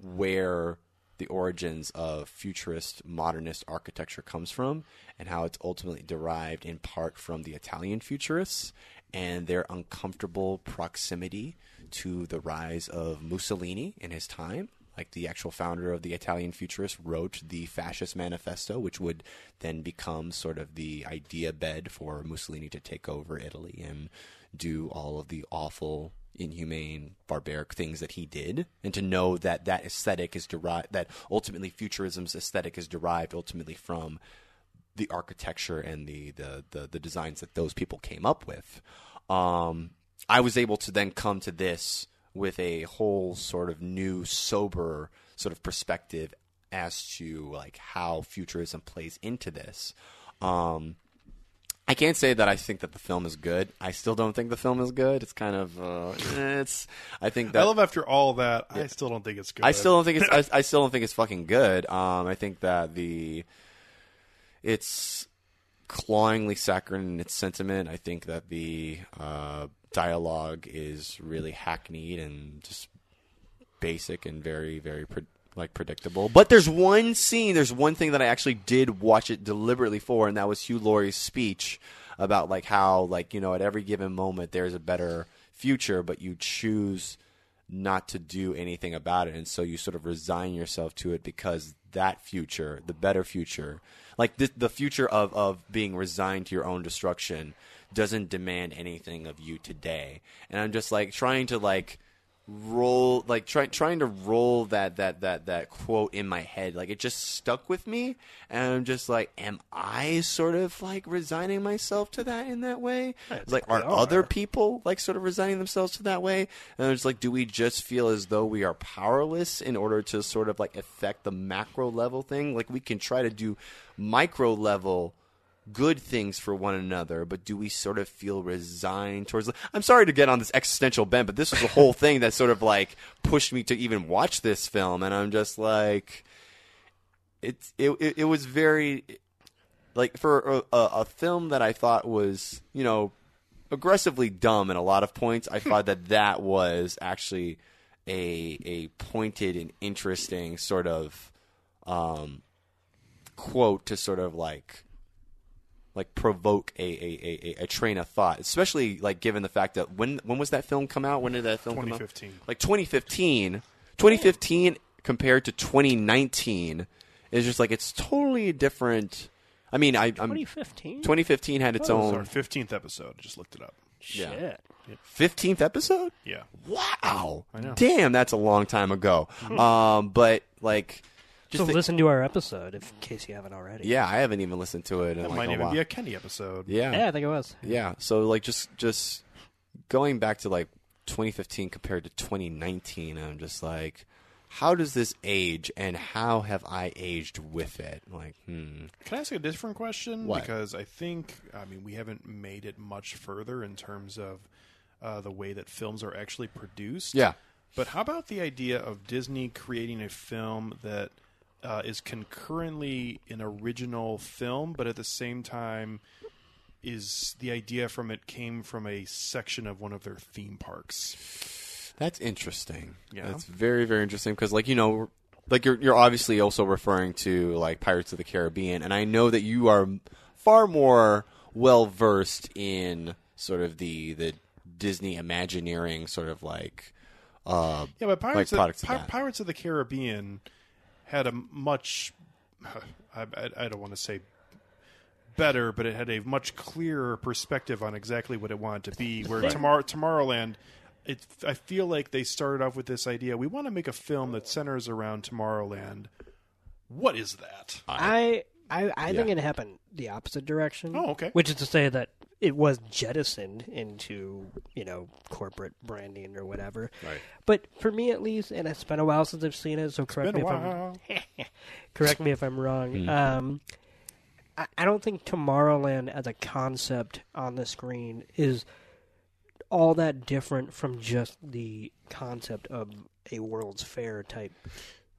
where the origins of futurist modernist architecture comes from and how it's ultimately derived in part from the Italian futurists and their uncomfortable proximity to the rise of Mussolini in his time like the actual founder of the Italian Futurists wrote the Fascist Manifesto, which would then become sort of the idea bed for Mussolini to take over Italy and do all of the awful, inhumane, barbaric things that he did, and to know that that aesthetic is derived, that ultimately futurism's aesthetic is derived ultimately from the architecture and the the the, the designs that those people came up with. Um, I was able to then come to this with a whole sort of new, sober sort of perspective as to like how futurism plays into this. Um, I can't say that I think that the film is good. I still don't think the film is good. It's kind of uh, it's. I think that I love after all that. I still don't think it's good. I still don't think it's. I, I still don't think it's fucking good. Um, I think that the it's clawingly saccharine in its sentiment. I think that the uh, dialogue is really hackneyed and just basic and very, very pre- like predictable. But there's one scene. There's one thing that I actually did watch it deliberately for, and that was Hugh Laurie's speech about like how like you know at every given moment there's a better future, but you choose not to do anything about it and so you sort of resign yourself to it because that future the better future like the, the future of, of being resigned to your own destruction doesn't demand anything of you today. And i'm just like trying to like roll like try, trying to roll that that that that quote in my head. Like it just stuck with me. And i'm just like am i sort of like resigning myself to that in that way? Like are, we other people like sort of resigning themselves to that way? And it's like do we just feel as though we are powerless in order to sort of like affect the macro level thing? Like we can try to do micro level good things for one another, but do we sort of feel resigned towards? I'm sorry to get on this existential bent, but this was the whole thing that sort of like pushed me to even watch this film, and I'm just like, it's it it, it was very like for a, a, film that I thought was you know aggressively dumb in a lot of points. I thought that that was actually a a pointed and interesting sort of um, quote to sort of like like provoke a, a, a, a train of thought, especially like given the fact that when when was that film come out? When did that film come out? 2015. Like 2015, 2015 compared to 2019 is just like it's totally different. I mean, I, I'm 2015. 2015 had its This is our own 15th episode. I just looked it up. Shit. 15th episode. Yeah. Wow, know. damn, that's a long time ago. Um, but like, just So think- listen to our episode if, in case you haven't already. yeah, I haven't even listened to it in That like might a even while. be a Kenny episode. yeah, Yeah, I think it was. Yeah. So like just just going back to like 2015 compared to 2019, I'm just like, how does this age, and how have I aged with it? Like, hmm. Can I ask a different question? What? Because I think, I mean, we haven't made it much further in terms of uh, the way that films are actually produced. Yeah. But how about the idea of Disney creating a film that uh, is concurrently an original film, but at the same time is the idea from it came from a section of one of their theme parks? That's interesting. Yeah. That's very very interesting because like you know like you're you're obviously also referring to like Pirates of the Caribbean and I know that you are far more well versed in sort of the the Disney Imagineering sort of like uh Yeah, but Pirates, like of, of Pi- Pirates of the Caribbean had a much, I, I, I don't want to say better, but it had a much clearer perspective on exactly what it wanted to be. Where Tomorrow, Tomorrowland, it, I feel like they started off with this idea: we want to make a film that centers around Tomorrowland. What is that? I I, I think it happened the opposite direction. Oh, okay. Which is to say that it was jettisoned into you know corporate branding or whatever. Right. But for me at least, and it's been a while since I've seen it, so correct me if. I'm correct me if I'm wrong. Um, I, I don't think Tomorrowland as a concept on the screen is all that different from just the concept of a World's Fair type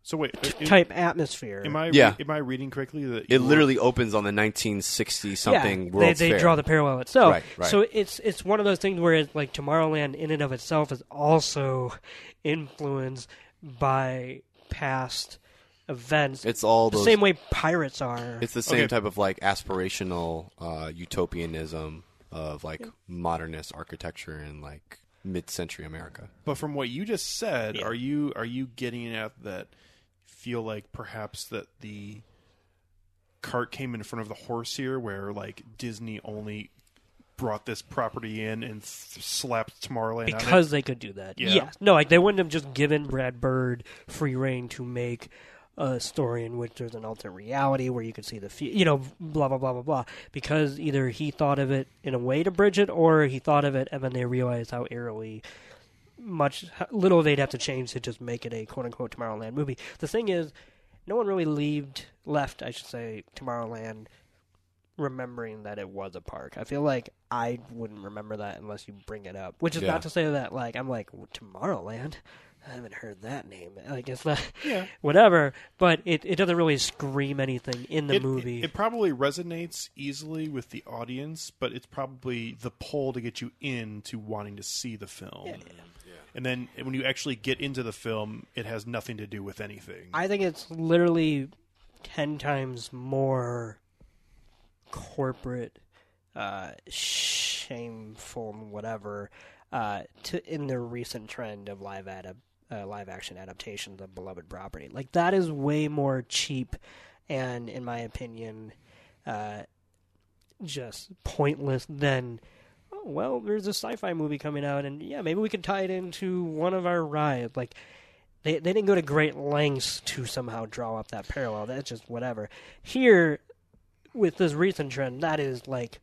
So wait, i- type atmosphere. am I Yeah. am I reading correctly that It you- literally opens on the 1960 something yeah, World's they, they Fair. draw the parallel itself. Right, right. So it's it's one of those things where it's like Tomorrowland in and of itself is also influenced by past events. It's all the those same way pirates are. It's the same Okay. type of like aspirational uh, utopianism of like modernist architecture in like mid-century America. But from what you just said, Yeah. are you are you getting at that? Feel like perhaps that the cart came in front of the horse here, where like Disney only brought this property in and th- slapped Tomorrowland on it? because they could do that. Yeah. Yes. No, like they wouldn't have just given Brad Bird free reign to make a story in which there's an alternate reality where you could see the, fu- you know, blah blah blah blah blah. Because either he thought of it in a way to bridge it, or he thought of it and then they realized how eerily much little they'd have to change to just make it a quote unquote Tomorrowland movie. The thing is, no one really left left, I should say, Tomorrowland remembering that it was a park. I feel like I wouldn't remember that unless you bring it up. Which is Yeah. not to say that like I'm like Tomorrowland. I haven't heard that name. Like it's not Yeah. whatever, but it, it doesn't really scream anything in the it, movie. It, it probably resonates easily with the audience, but it's probably the pull to get you into wanting to see the film. And then when you actually get into the film, it has nothing to do with anything. I think it's literally ten times more corporate, uh, shameful, whatever, uh, to in the recent trend of live adap- uh, live action adaptations of the beloved property. Like that is way more cheap, and in my opinion, uh, just pointless than. Oh, well, there's a sci-fi movie coming out, and yeah, maybe we could tie it into one of our rides. Like, they they didn't go to great lengths to somehow draw up that parallel. That's just whatever. Here, with this recent trend, that is like,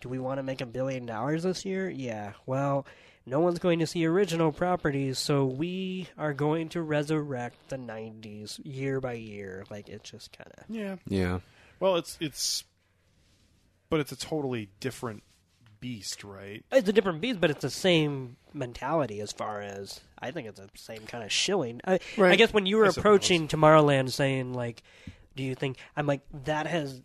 do we want to make a billion dollars this year? Yeah. Well, no one's going to see original properties, so we are going to resurrect the '90s year by year. Like it's just kind of yeah. Yeah. Well, it's it's, but it's a totally different beast, right? it's a different beast, but it's the same mentality as far as I think it's the same kind of shilling. I, I guess when you were I suppose. approaching Tomorrowland, saying like, "Do you think?" I'm like, that has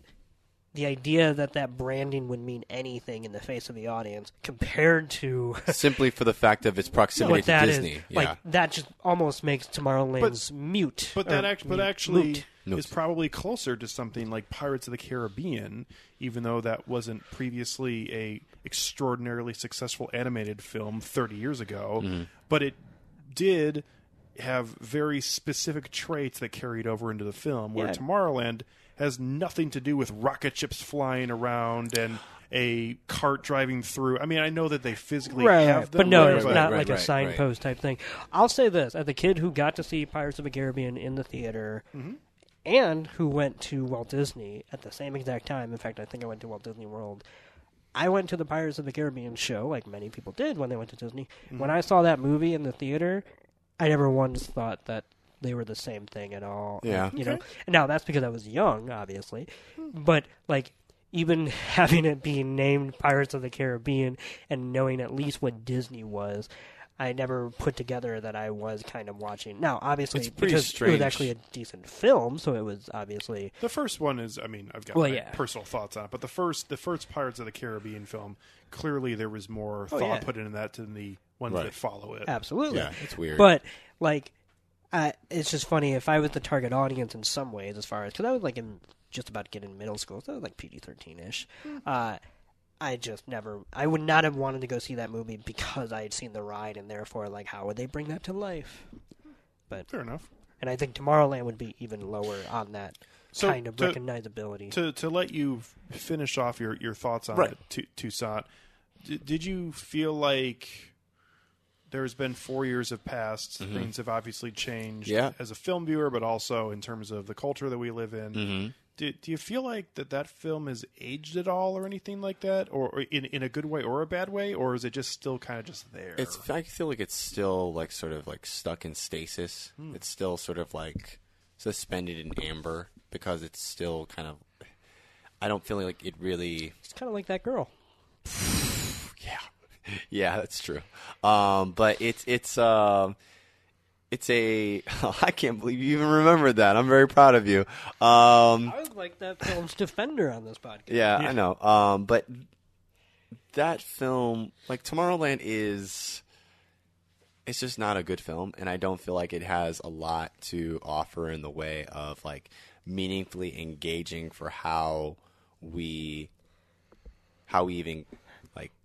the idea that that branding would mean anything in the face of the audience compared to Simply for the fact of its proximity what to that is. Disney. yeah. Like that just almost makes Tomorrowland's mute. But that or act, but actually moot. Moot. is probably closer to something like Pirates of the Caribbean, even though that wasn't previously a extraordinarily successful animated film 30 years ago. Mm-hmm. But it did have very specific traits that carried over into the film. Where Yeah. Tomorrowland has nothing to do with rocket ships flying around and a cart driving through. I mean, I know that they physically right, have right. them, but no, there, it's right, not right, like a right, signpost type thing. I'll say this: as a kid who got to see Pirates of the Caribbean in the theater, Mm-hmm. and who went to Walt Disney at the same exact time. In fact, I think I went to Walt Disney World. I went to the Pirates of the Caribbean show, like many people did when they went to Disney. Mm-hmm. When I saw that movie in the theater, I never once thought that they were the same thing at all. Yeah. you know. Okay. Now that's because I was young, obviously, hmm. but like even having it being named Pirates of the Caribbean and knowing at least what Disney was, I never put together that I was kind of watching. Now, obviously, It's pretty because it was actually a decent film, so it was obviously The first one is, I mean, I've got Well, my yeah. personal thoughts on it, but the first, the first Pirates of the Caribbean film, clearly there was more Oh, thought yeah. put into that than the ones Right. that follow it. absolutely. Yeah, it's weird. But like, uh, it's just funny if I was the target audience in some ways, as far as because I was like in just about getting middle school, so I was like PG thirteen ish. Uh, I just never, I would not have wanted to go see that movie because I had seen the ride, and therefore, like, how would they bring that to life? But Fair enough. and I think Tomorrowland would be even lower on that So, kind of to- recognizability. To to let you finish off your, your thoughts on Right. it, Toussaint, did you feel like there's been four years have passed, things have obviously changed Mm-hmm. Yeah. as a film viewer, but also in terms of the culture that we live in. Mm-hmm. Do, do you feel like that that film has aged at all, or anything like that, or, or in in a good way or a bad way, or is it just still kind of just there? It's. I feel like it's still like sort of like stuck in stasis. It's still sort of like suspended in amber because it's still kind of. I don't feel like it really. it's kind of like that girl. Yeah, yeah, that's true. Um, but it's it's um, it's a. I can't believe you even remembered that. I'm very proud of you. Um, I was like that film's defender on this podcast. yeah, I know. Um, but that film, like Tomorrowland, is it's just not a good film, and I don't feel like it has a lot to offer in the way of like meaningfully engaging for how we how we even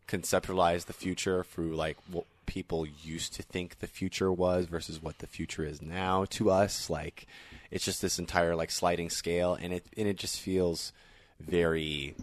conceptualize the future through like what people used to think the future was versus what the future is now to us. Like it's just this entire like sliding scale and it and it just feels very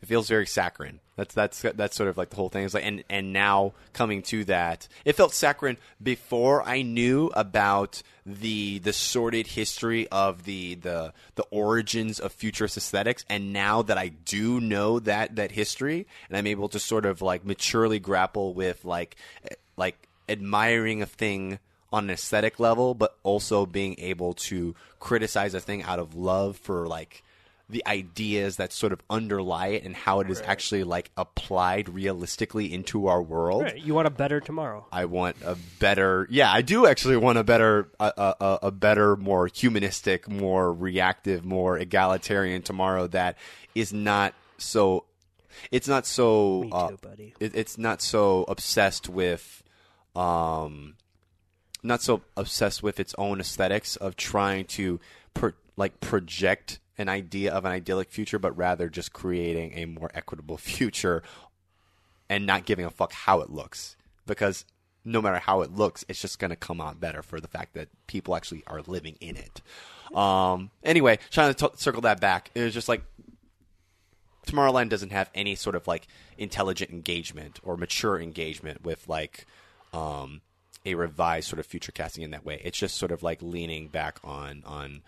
it feels very saccharine. That's that's that's sort of like the whole thing. It's like and and now coming to that, it felt saccharine before I knew about the the sordid history of the the the origins of futurist aesthetics. And now that I do know that that history, and I'm able to sort of like maturely grapple with like like admiring a thing on an aesthetic level, but also being able to criticize a thing out of love for like the ideas that sort of underlie it and how it is actually like applied realistically into our world. Right, You want a better tomorrow. I want a better, yeah, I do actually want a better, a, a, a- better, more humanistic, more reactive, more egalitarian tomorrow that is not so. It's not so. Me uh, too, buddy. it, it's not so obsessed with um not so obsessed with its own aesthetics of trying to pro- like project an idea of an idyllic future but rather just creating a more equitable future and not giving a fuck how it looks because no matter how it looks it's just going to come out better for the fact that people actually are living in it um anyway trying to t- circle that back it was just like Tomorrowland doesn't have any sort of like intelligent engagement or mature engagement with like um, a revised sort of future casting in that way. It's just sort of like leaning back on on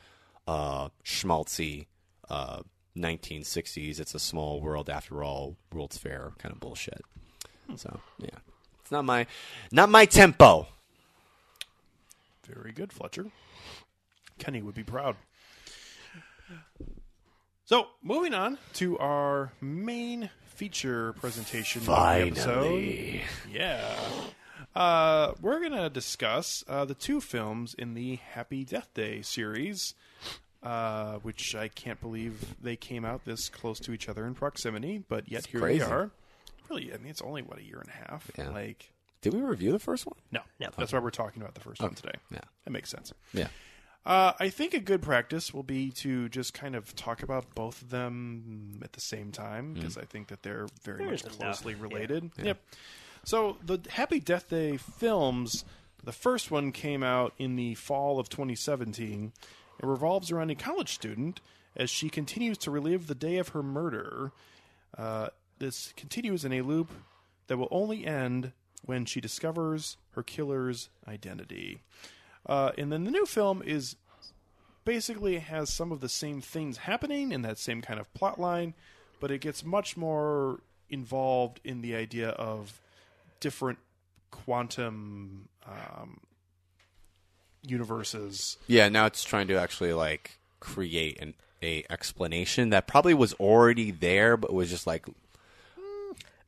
uh, schmaltzy uh, 1960s. It's a small world after all. World's Fair kind of bullshit. So yeah, it's not my not my tempo. Very good, Fletcher. Kenny would be proud. So, moving on to our main feature presentation of the episode. Yeah. Uh, we're going to discuss uh, the two films in the Happy Death Day series, uh, which I can't believe they came out this close to each other in proximity, but yet here crazy. we are. Really, I mean, it's only, what, a year and a half? Yeah. Like, Did we review the first one? no. No. That's why we're talking about the first one today. Yeah. That makes sense. Yeah. Uh, I think a good practice will be to just kind of talk about both of them at the same time because I think that they're very There's much enough, closely yeah. related. Yep. So the Happy Death Day films, the first one came out in the fall of 2017. It revolves around a college student as she continues to relive the day of her murder. Uh, this continues in a loop that will only end when she discovers her killer's identity. Uh, and then the new film is basically has some of the same things happening in that same kind of plot line, but it gets much more involved in the idea of different quantum um, universes. Yeah, now it's trying to actually like create an a explanation that probably was already there, but was just like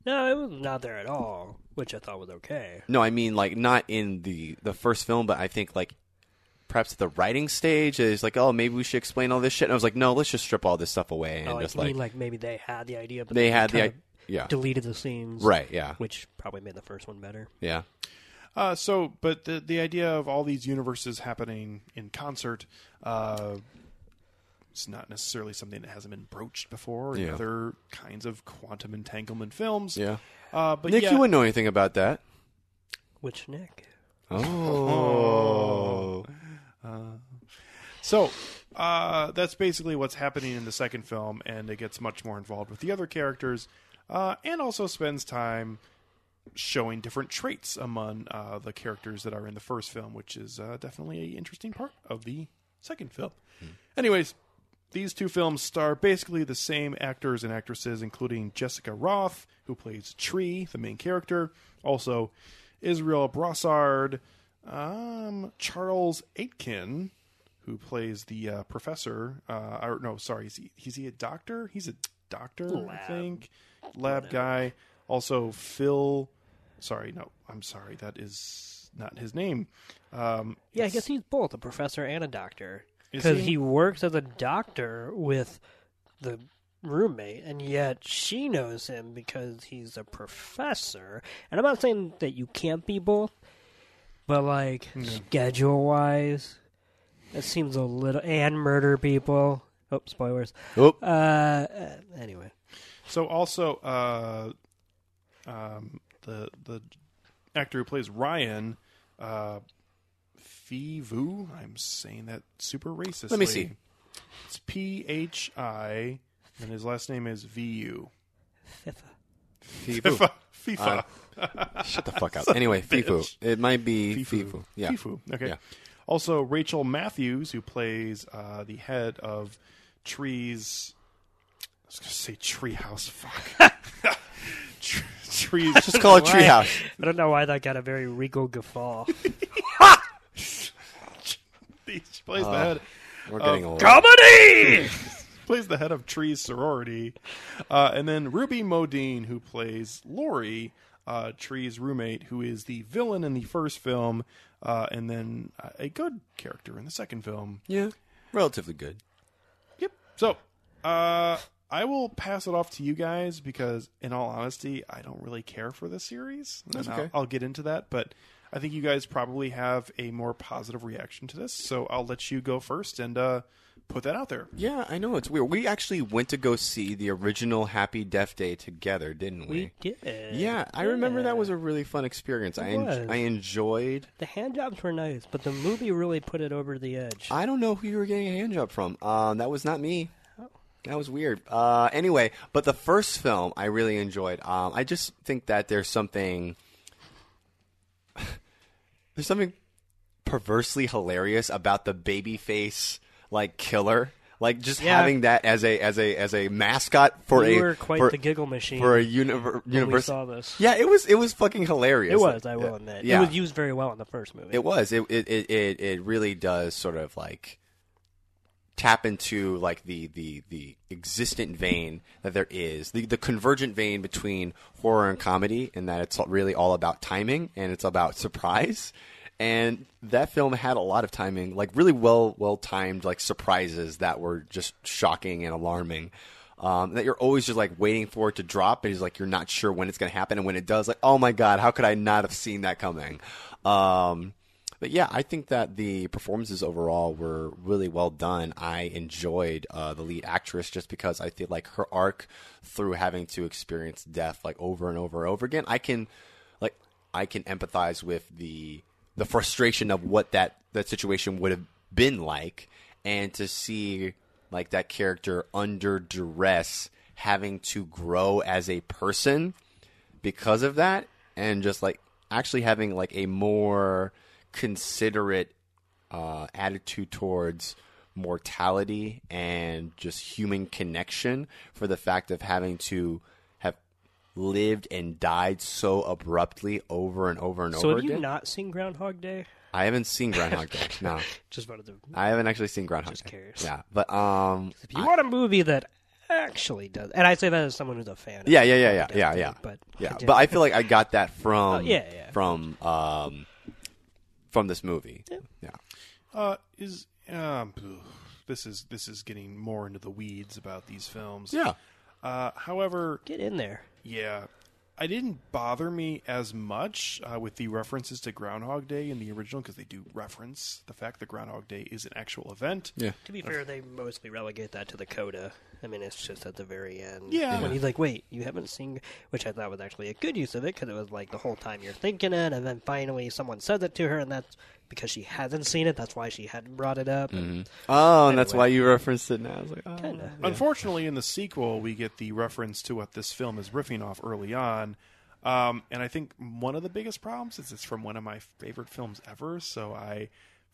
No, it was not there at all, which I thought was okay. No, I mean like not in the the first film, but I think like perhaps at the writing stage is like, oh, maybe we should explain all this shit. And I was like, no, let's just strip all this stuff away and Oh, just I mean, like, like maybe they had the idea, but they had the kind i- of yeah deleted the scenes, right yeah Which probably made the first one better. yeah Uh, so, but the the idea of all these universes happening in concert, uh, it's not necessarily something that hasn't been broached before in Yeah. other kinds of quantum entanglement films. yeah. Uh, but Nick, yeah, you wouldn't know anything about that. Which Nick? Oh, So uh, that's basically what's happening in the second film, and it gets much more involved with the other characters, uh, and also spends time showing different traits among uh, the characters that are in the first film, which is uh, definitely an interesting part of the second film. Anyways, these two films star basically the same actors and actresses, including Jessica Rothe, who plays Tree, the main character, also Israel Broussard, um, Charles Aitken, who plays the uh, professor. Uh, or no, sorry, is he, is he a doctor? He's a doctor, I think. Lab guy. Also, Phil. Sorry, no, I'm sorry. That is not his name. Um, Yeah, I guess he's both a professor and a doctor because he? he works as a doctor with the roommate, and yet she knows him because he's a professor. And I'm not saying that you can't be both, but like schedule wise, it seems a little and murder people. Oh, spoilers. oh, Uh, uh, anyway, So also, uh, um, the the actor who plays Ryan, uh, Phi Vu. I'm saying that super racist. Let me see. It's P H I, and his last name is V U. FIFA. Fifu. FIFA. Shut the fuck up. Anyway, Fifu. bitch. It might be Fifu. Fifu. Yeah. Fifu. Okay. Yeah. Also, Rachel Matthews, who plays uh, the head of Tree's. Was going to say Treehouse. Fuck. Tre- trees. Just call it Treehouse. I don't know why that got a very regal guffaw. she plays the head. We're getting old. Comedy. plays the head of Tree's sorority, uh, and then Ruby Modine, who plays Lori, uh, Tree's roommate, who is the villain in the first film, uh, and then uh, a good character in the second film. Yeah, relatively good. Yep. So, uh, I will pass it off to you guys because, in all honesty, I don't really care for the series. That's and okay. I'll, I'll get into that, but I think you guys probably have a more positive reaction to this. So I'll let you go first and uh, put that out there. Yeah, I know it's weird. We actually went to go see the original Happy Death Day together, didn't we? We did. Yeah, I remember that was a really fun experience. I en- was. I enjoyed. The hand jobs were nice, but the movie really put it over the edge. I don't know who you were getting a hand job from. Um, that was not me. That was weird. Uh, anyway, but the first film I really enjoyed. Um, I just think that there's something there's something perversely hilarious about the baby face like killer. Like just Yeah. having that as a as a as a mascot for we a were quite for, the giggle machine for a univer- universe. saw this. Yeah, it was it was fucking hilarious. It was, I will admit. Yeah. It was used very well in the first movie. It was. It, it it it really does sort of like tap into like the the the existent vein that there is the the convergent vein between horror and comedy in that it's really all about timing and it's about surprise. And that film had a lot of timing like really well well timed like surprises that were just shocking and alarming um, that you're always just like waiting for it to drop and it's like you're not sure when it's going to happen and when it does like oh my god how could i not have seen that coming? Um, but yeah, I think that the performances overall were really well done. I enjoyed uh, the lead actress just because I feel like her arc through having to experience death like over and over and over again. I can like I can empathize with the the frustration of what that that situation would have been like, and to see like that character under duress having to grow as a person because of that and just like actually having like a more considerate uh, attitude towards mortality and just human connection for the fact of having to have lived and died so abruptly over and over and so over have you not seen Groundhog Day? I haven't seen Groundhog Day. No, Just wanted to. I haven't actually seen Groundhog Just Day. curious. Yeah, but um, If you want a movie that actually does. And I say that as someone who's a fan. of Yeah, yeah, yeah, yeah, yeah, yeah. But Yeah, did- but I feel like I got that from Oh, yeah, yeah. from um from this movie. Yeah. Uh, is um, this is this is getting more into the weeds about these films. Yeah. Uh, however, get in there. yeah, I didn't bother me as much uh, with the references to Groundhog Day in the original because they do reference the fact that Groundhog Day is an actual event. Yeah. To be fair, they mostly relegate that to the coda. I mean, it's just at the very end. Yeah. When he's like, wait, you haven't seen, which I thought was actually a good use of it because it was like the whole time you're thinking it, and then finally someone says it to her, and that's because she hasn't seen it. That's why she hadn't brought it up. and- Oh, and that's why you referenced it now. I was like, oh. Kinda. Unfortunately, in the sequel, we get the reference to what this film is riffing off early on. Um, and I think one of the biggest problems is it's from one of my favorite films ever. So I,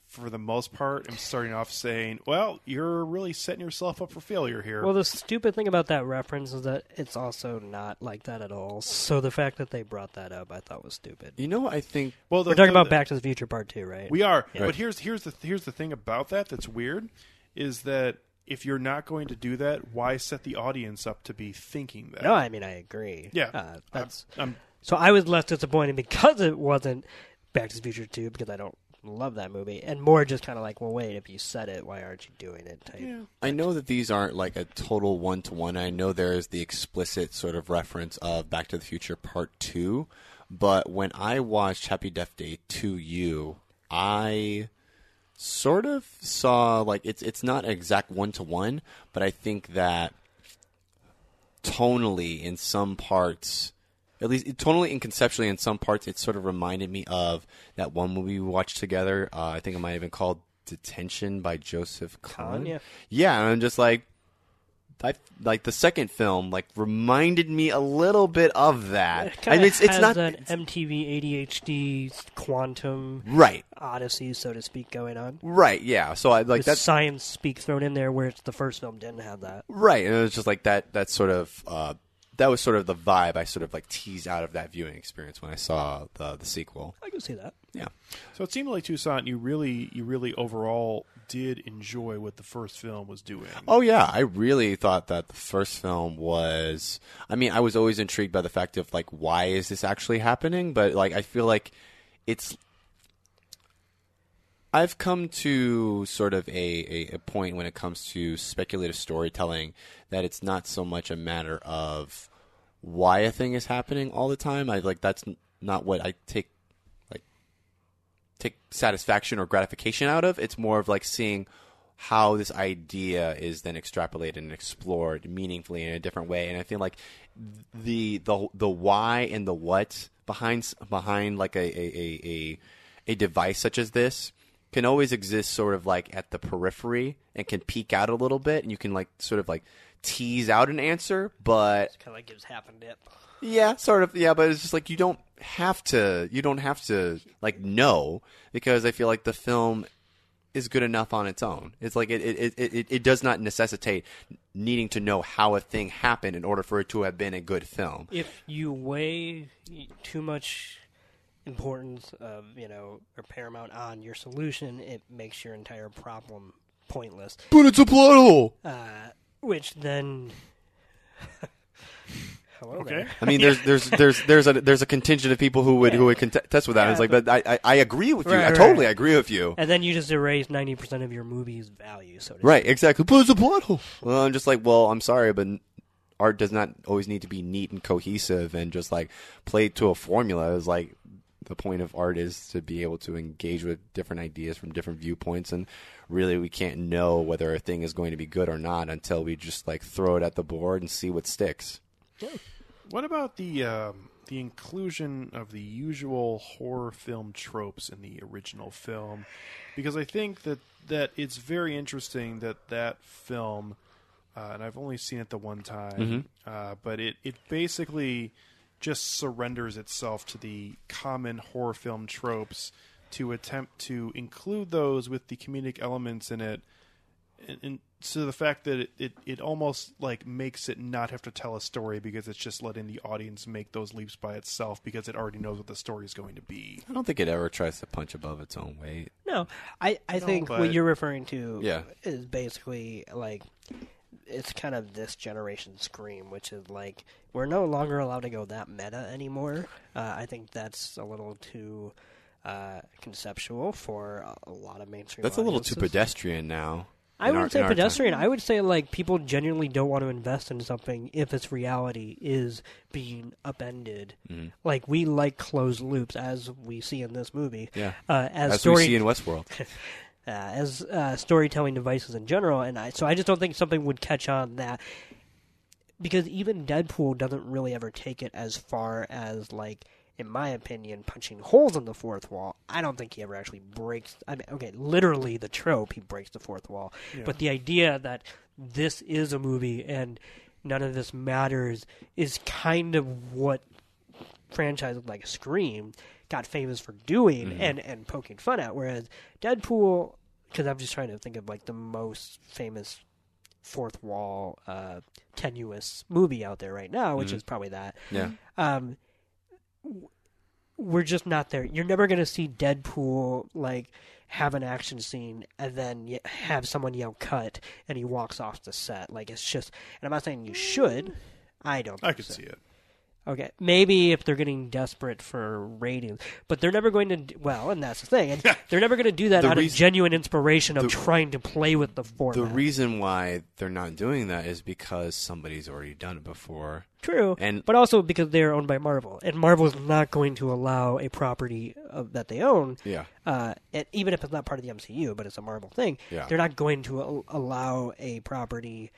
for the most part, am starting off saying, well, you're really setting yourself up for failure here. Well, the stupid thing about that reference is that it's also not like that at all. So the fact that they brought that up, I thought was stupid. You know, I think well the, We're talking the- about Back to the Future Part Two, right? We are, Yeah. but here's here's the here's the thing about that that's weird, is that if you're not going to do that, why set the audience up to be thinking that? no, I mean I agree. yeah, uh, that's I'm, so I was less disappointed because it wasn't Back to the Future Two because I don't love that movie, and more just kind of like, well, wait, if you said it, why aren't you doing it? Type. yeah. I know that these aren't like a total one to one. I know there is the explicit sort of reference of Back to the Future Part 2, but when I watched Happy Death Day to you, I sort of saw like it's it's not exact one to one, but I think that tonally in some parts at least tonally and conceptually in some parts it sort of reminded me of that one movie we watched together uh, i think it might have been called detention by joseph kahn yeah. yeah and i'm just like I, like the second film like reminded me a little bit of that It I mean, it's, it's has not that it's- MTV ADHD quantum right odyssey, so to speak, going on. right yeah so i like that science speak thrown in there, where it's the first film didn't have that. Right, and it was just like that. That sort of uh, that was sort of the vibe I sort of like teased out of that viewing experience when I saw the the sequel. I can see that. Yeah, So it seemed like Toussaint, you really, you really overall did enjoy what the first film was doing. Oh yeah, I really thought that the first film was. I mean, I was always intrigued by the fact of like, why is this actually happening? But like, I feel like it's. I've come to sort of a, a, a point when it comes to speculative storytelling that it's not so much a matter of why a thing is happening all the time. I like that's not what I take like take satisfaction or gratification out of. It's more of like seeing how this idea is then extrapolated and explored meaningfully in a different way. And I feel like the the the why and the what behind behind like a, a, a a device such as this can always exist sort of like at the periphery and can peek out a little bit and you can like sort of like tease out an answer but Kind of like gives half a dip. yeah, sort of. Yeah, but it's just like you don't have to. You don't have to like know because I feel like the film is good enough on its own. It's like it it, it, it, it does not necessitate needing to know how a thing happened in order for it to have been a good film. If you weigh too much importance of you know or paramount on your solution, it makes your entire problem pointless. But it's a plot hole. Uh, which then. Hello Okay. there. I mean, there's there's there's there's a there's a contingent of people who would who would contest with that. Yeah, it's like, but- but I, I I agree with you. Right, I totally right. agree with you. And then you just erase ninety percent of your movie's value. So to Right, exactly. But it's a plot hole. Well, I'm just like, well, I'm sorry, but art does not always need to be neat and cohesive and just like played to a formula. Is like the point of art is to be able to engage with different ideas from different viewpoints, and really, we can't know whether a thing is going to be good or not until we just like throw it at the board and see what sticks. What about the um, the inclusion of the usual horror film tropes in the original film? Because I think that that it's very interesting that that film, uh, and I've only seen it the one time, uh, but it it basically just surrenders itself to the common horror film tropes to attempt to include those with the comedic elements in it and, and so the fact that it, it, it almost like makes it not have to tell a story because it's just letting the audience make those leaps by itself because it already knows what the story is going to be. I don't think it ever tries to punch above its own weight. No, I, I think but- what you're referring to Yeah. is basically like it's kind of this generation scream, which is like we're no longer allowed to go that meta anymore. Uh, I think that's a little too uh, conceptual for a, lot of mainstream. That's a little too pedestrian now. I wouldn't say in our time. pedestrian. I would say like people genuinely don't want to invest in something if its reality is being upended. Mm-hmm. Like we like closed loops, as we see in this movie. Yeah. Uh, as, As story, we see in Westworld. uh, as uh, storytelling devices in general, and I so I just don't think something would catch on that because even Deadpool doesn't really ever take it as far as like. In my opinion, punching holes in the fourth wall. I don't think he ever actually breaks. I mean, okay, literally the trope, he breaks the fourth wall. But the idea that this is a movie and none of this matters is kind of what franchises like Scream got famous for doing and, and poking fun at. Whereas Deadpool, because I'm just trying to think of like the most famous fourth wall uh, tenuous movie out there right now, which is probably that. Yeah. Um, we're just not there. You're never going to see Deadpool like have an action scene and then have someone yell "cut" and he walks off the set. Like it's just. And I'm not saying you should. I don't. I could so. see it. Okay, maybe if they're getting desperate for ratings, but they're never going to. Well, and that's the thing, and they're never going to do that The out reason- of genuine inspiration of the- trying to play with the form. The reason why they're not doing that is because somebody's already done it before. True, and- but also because they're owned by Marvel, and Marvel is not going to allow a property of, that they own. Yeah. Uh, and even if it's not part of the MCU, but it's a Marvel thing, Yeah. they're not going to al- allow a property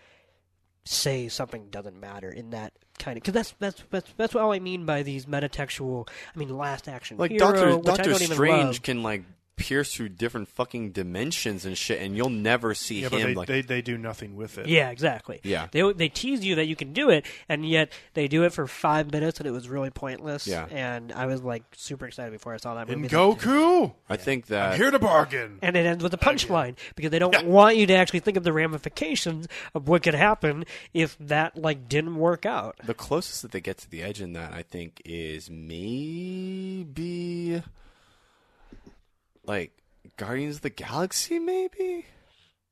say something doesn't matter in that kind of because that's that's that's that's all I mean by these metatextual. I mean, Last Action Like Hero, Doctor which I Doctor don't even Strange love. can like pierce through different fucking dimensions and shit, and you'll never see Yeah, but him they, like. they they do nothing with it. Yeah, exactly. Yeah. They they tease you that you can do it, and yet they do it for five minutes, and it was really pointless. Yeah. And I was like super excited before I saw that In movie. Goku, I think that I'm that here to bargain. And it ends with a punchline because they don't want you to actually think of the ramifications of what could happen if that like didn't work out. the closest that they get to the edge in that, I think, is maybe like Guardians of the Galaxy, maybe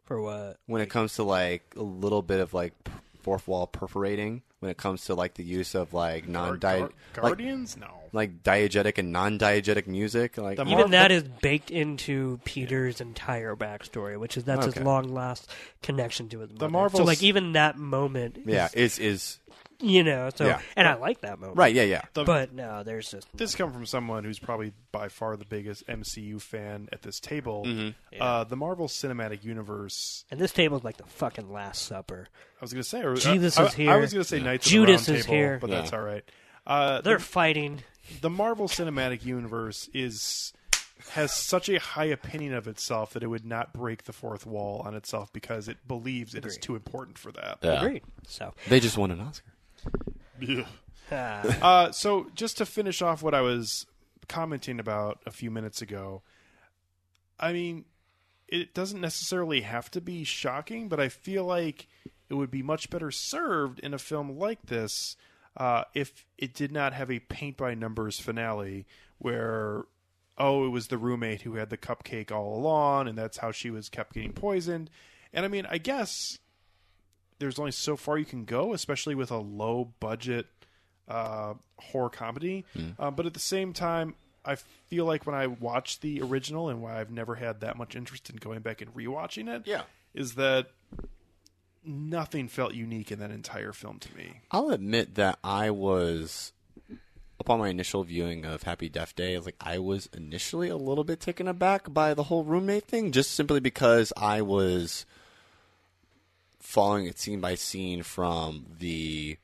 For what? when it comes to like a little bit of like fourth wall perforating. When it comes to like the use of like non Gar- like, Guardians? no. like diegetic and non-diegetic music, like The Even Marvel- that is baked into Peter's entire backstory, which is that's Okay. his long last connection to his mother. so Marvels- like even that moment, yeah, is, is is you know. So Yeah. and I like that moment, right, yeah, yeah. The- But no, there's just this come from someone who's probably by far the biggest MCU fan at this table. Mm-hmm. Uh, the Marvel Cinematic Universe. And this table is like the fucking Last Supper. I was going to say, or, Jesus I, is I, here. I was going to say Knights Judas of the Round is Table, here. but Yeah. that's all right. Uh, They're the, fighting. the Marvel Cinematic Universe is has such a high opinion of itself that it would not break the fourth wall on itself because it believes it is Agreed. too important for that. Yeah. Agreed. So, They just won an Oscar. Uh, Uh, so just to finish off what I was commenting about a few minutes ago, I mean, it doesn't necessarily have to be shocking, but I feel like it would be much better served in a film like this uh, if it did not have a paint by numbers finale where oh it was the roommate who had the cupcake all along and that's how she was kept getting poisoned. And i mean i guess there's only so far you can go especially with a low budget uh, horror comedy. Um, but at the same time, I feel like when I watched the original and why I've never had that much interest in going back and rewatching it, Yeah. is that nothing felt unique in that entire film to me. I'll admit that I was upon my initial viewing of Happy Death Day, I was like I was initially a little bit taken aback by the whole roommate thing, just simply because I was following it scene by scene from the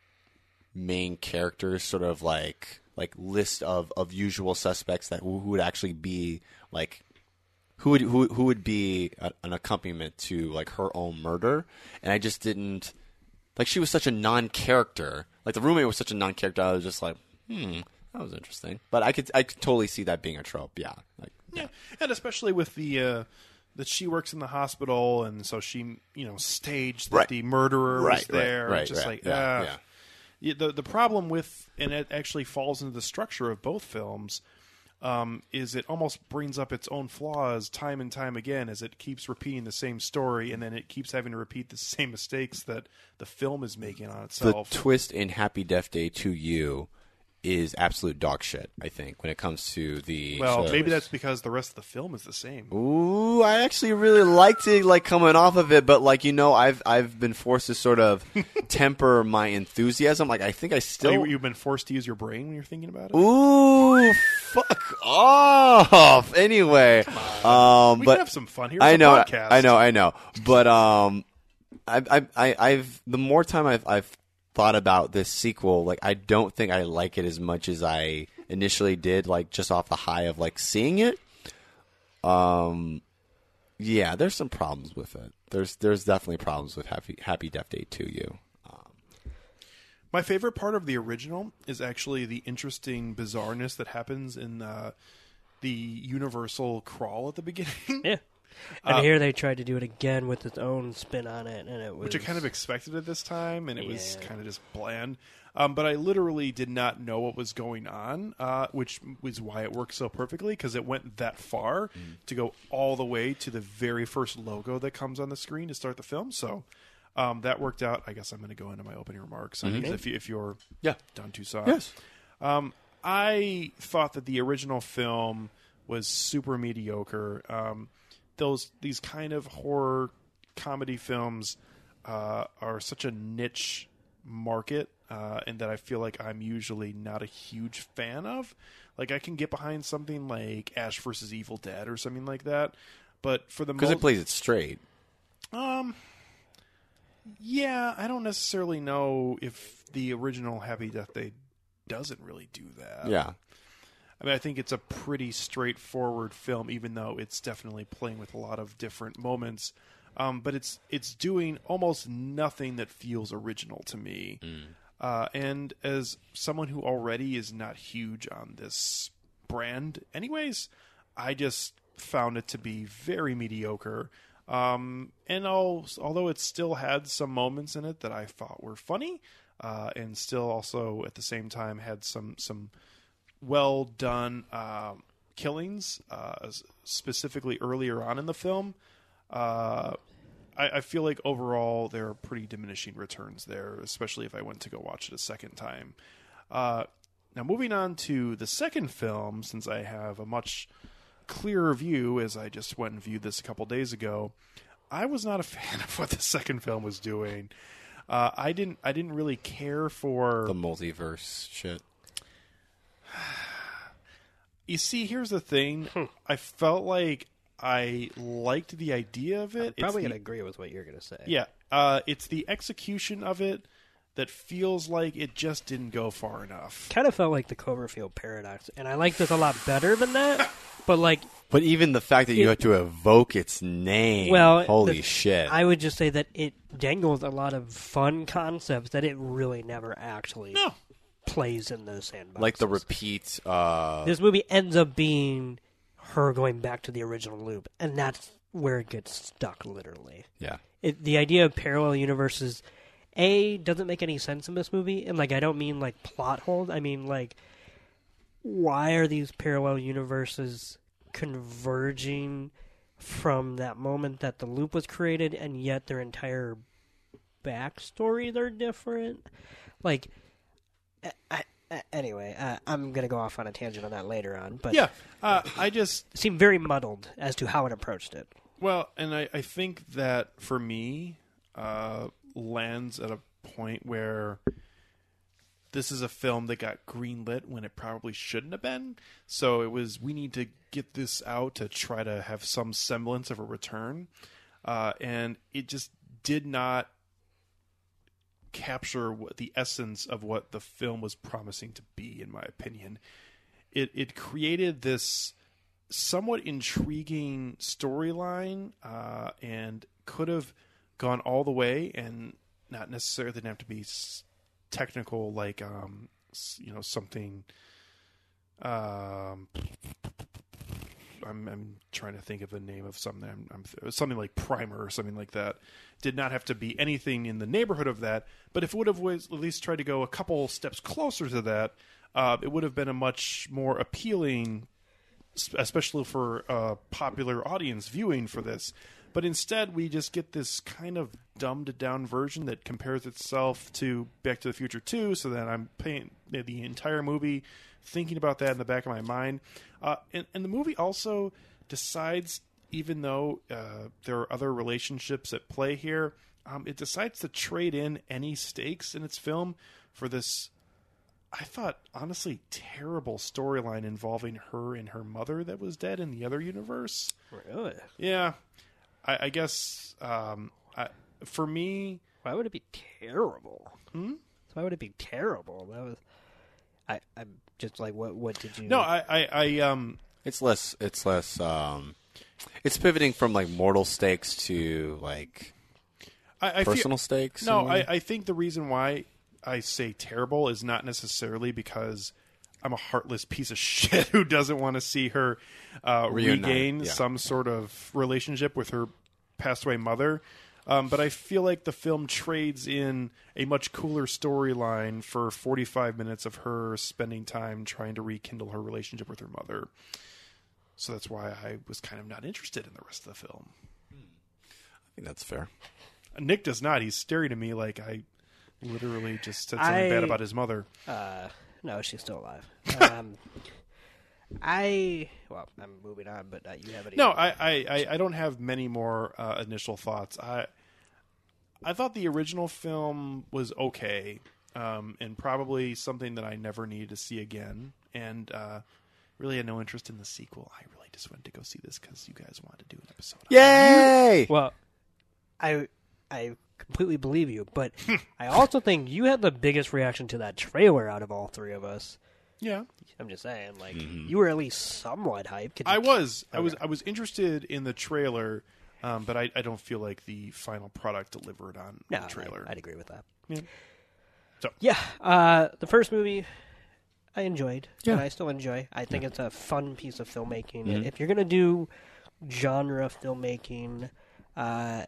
main characters sort of like like list of, of usual suspects that who would actually be like who would who, who would be a, an accompaniment to like her own murder. And I just didn't like she was such a non-character. Like the roommate was such a non-character I was just like hmm that was interesting. But I could I could totally see that being a trope. Yeah like Yeah, and especially with the uh, that she works in the hospital, and so she you know staged that Right. the murderer Right, was there. right, just like yeah, ah. yeah. Yeah, the the problem with and it actually falls into the structure of both films. um, is it almost brings up its own flaws time and time again as it keeps repeating the same story, and then it keeps having to repeat the same mistakes that the film is making on itself. The twist in Happy Death Day to You is absolute dog shit. I think when it comes to the well, of- maybe that's because the rest of the film is the same. Ooh, I actually really liked it, like coming off of it, but like you know, I've I've been forced to sort of temper my enthusiasm. Like I think I still. you, you've been forced to use your brain when you're thinking about it. Ooh, fuck off. Anyway, um, we but can have some fun here. I know, podcast. I know, I know. But um, I, I, I, I've the more time I've I've thought about this sequel, like I don't think I like it as much as I initially did. Like just off the high of like seeing it. Um, yeah, there's some problems with it. There's there's definitely problems with Happy Happy Death Day to you. Um, My favorite part of the original is actually the interesting bizarreness that happens in uh, the Universal crawl at the beginning, Yeah. And here they tried to do it again with its own spin on it, and it was which I kind of expected at this time, and it was kind of just bland. Um, but I literally did not know what was going on, uh, which was why it worked so perfectly because it went that far to go all the way to the very first logo that comes on the screen to start the film. So um, that worked out. I guess I'm going to go into my opening remarks. I mean, if, you, if you're Yeah. Don Toussaint. Yes. Um, I thought that the original film was super mediocre. Um, those these kind of horror comedy films uh, are such a niche market, uh, and that I feel like I'm usually not a huge fan of. Like I can get behind something like Ash versus Evil Dead or something like that, but for the Because most it plays it straight. um, yeah, I don't necessarily know if the original Happy Death Day doesn't really do that. Yeah. I mean, I think it's a pretty straightforward film, even though it's definitely playing with a lot of different moments. Um, but it's it's doing almost nothing that feels original to me. Uh, and as someone who already is not huge on this brand, anyways, I just found it to be very mediocre. Um, and al- although it still had some moments in it that I thought were funny, uh, and still also at the same time had some some well done um, killings, uh, specifically earlier on in the film. Uh, I, I feel like overall there are pretty diminishing returns there, especially if I went to go watch it a second time. Uh, now, moving on to the second film, since I have a much clearer view, as I just went and viewed this a couple days ago, I was not a fan of what the second film was doing. Uh, I didn't. I didn't really care for The multiverse shit. You see, here's the thing. I felt like I liked the idea of it. It's probably the- gonna agree with what you're gonna say. Yeah, uh, it's the execution of it that feels like it just didn't go far enough. Kind of felt like the Cloverfield paradox, and I liked this a lot better than that. But like, But even the fact that you have to evoke its name, well, holy the- shit! I would just say that it dangles a lot of fun concepts that it really never actually No, plays in those sandbox. like the repeat. Uh, this movie ends up being her going back to the original loop, and that's where it gets stuck, literally. yeah, It, the idea of parallel universes, a doesn't make any sense in this movie, and like I don't mean like plot holes. I mean like, why are these parallel universes converging from that moment that the loop was created, and yet their entire backstory they're different? Like, I, I, anyway, uh, I'm gonna go off on a tangent on that later on, but yeah. Uh, I just it seemed very muddled as to how it approached it. well, and I, I think that for me, uh, lands at a point where this is a film that got greenlit when it probably shouldn't have been. So it was we need to get this out to try to have some semblance of a return, uh, and it just did not capture what the essence of what the film was promising to be. In my opinion, it it created this somewhat intriguing storyline uh, and could have gone all the way and not necessarily didn't have to be technical like um you know something um I'm, I'm trying to think of the name of something. I'm, I'm something like Primer or something like that. Did not have to be anything in the neighborhood of that. But if it would have was at least tried to go a couple steps closer to that, uh, it would have been a much more appealing especially for uh, popular audience viewing for this. But instead, we just get this kind of dumbed down version that compares itself to Back to the Future 2. So that I'm paying the entire movie thinking about that in the back of my mind. Uh, and, and the movie also decides, even though uh, there are other relationships at play here, um, it decides to trade in any stakes in its film for this I thought honestly terrible storyline involving her and her mother that was dead in the other universe. Really? Yeah, I, I guess um, I, for me, Why would it be terrible? Hmm? Why would it be terrible? That was. I. I'm just like, what? What did you? no, I, I, I um, It's less. It's less. Um, it's pivoting from like mortal stakes to like I, I feel- personal stakes. No. I, I think the reason why I say terrible is not necessarily because I'm a heartless piece of shit who doesn't want to see her uh, regain yeah. some sort of relationship with her passed away mother. Um, but I feel like the film trades in a much cooler storyline for 45 minutes of her spending time trying to rekindle her relationship with her mother. So that's why I was kind of not interested in the rest of the film. I think that's fair. Nick does not. He's staring at me like I literally just said something I- bad about his mother. Uh, no, she's still alive. Um, I. Well, I'm moving on, but uh, you have any? No, I, I, I- I don't have many more uh, initial thoughts. I I thought the original film was okay, um, and probably something that I never needed to see again. And uh, really had no interest in the sequel. I really just went to go see this because you guys wanted to do an episode. Yay! Well, I. I completely believe you, but I also think you had the biggest reaction to that trailer out of all three of us. Yeah, I'm just saying, like you were at least somewhat hyped. Could you- I was. I was. I was interested in the trailer, um, but I, I don't feel like the final product delivered on No, the trailer. I, would agree with that. Yeah. So- yeah, uh, the first movie I enjoyed, and Yeah. I still enjoy. I think it's a fun piece of filmmaking. And If you're gonna do genre filmmaking, uh,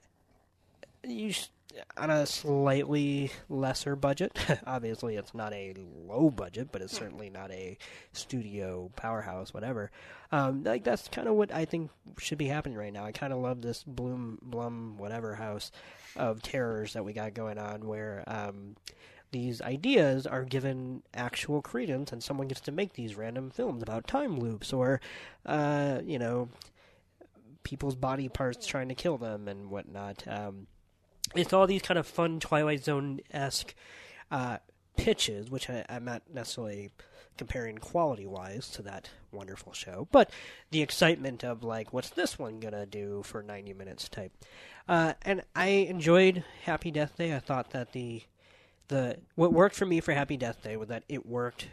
you sh- on a slightly lesser budget. Obviously, it's not a low budget, but it's certainly not a studio powerhouse, whatever. Um, like that's kind of what I think should be happening right now. I kind of love this Bloom Blum whatever house of terrors that we got going on, where um, these ideas are given actual credence, and someone gets to make these random films about time loops or, uh, you know, people's body parts trying to kill them and whatnot. Um, it's all these kind of fun Twilight Zone esque uh, pitches, which I, I'm not necessarily comparing quality wise to that wonderful show, but the excitement of like, what's this one gonna do for 90 minutes type. Uh, and I enjoyed Happy Death Day. I thought that the the what worked for me for Happy Death Day was that it worked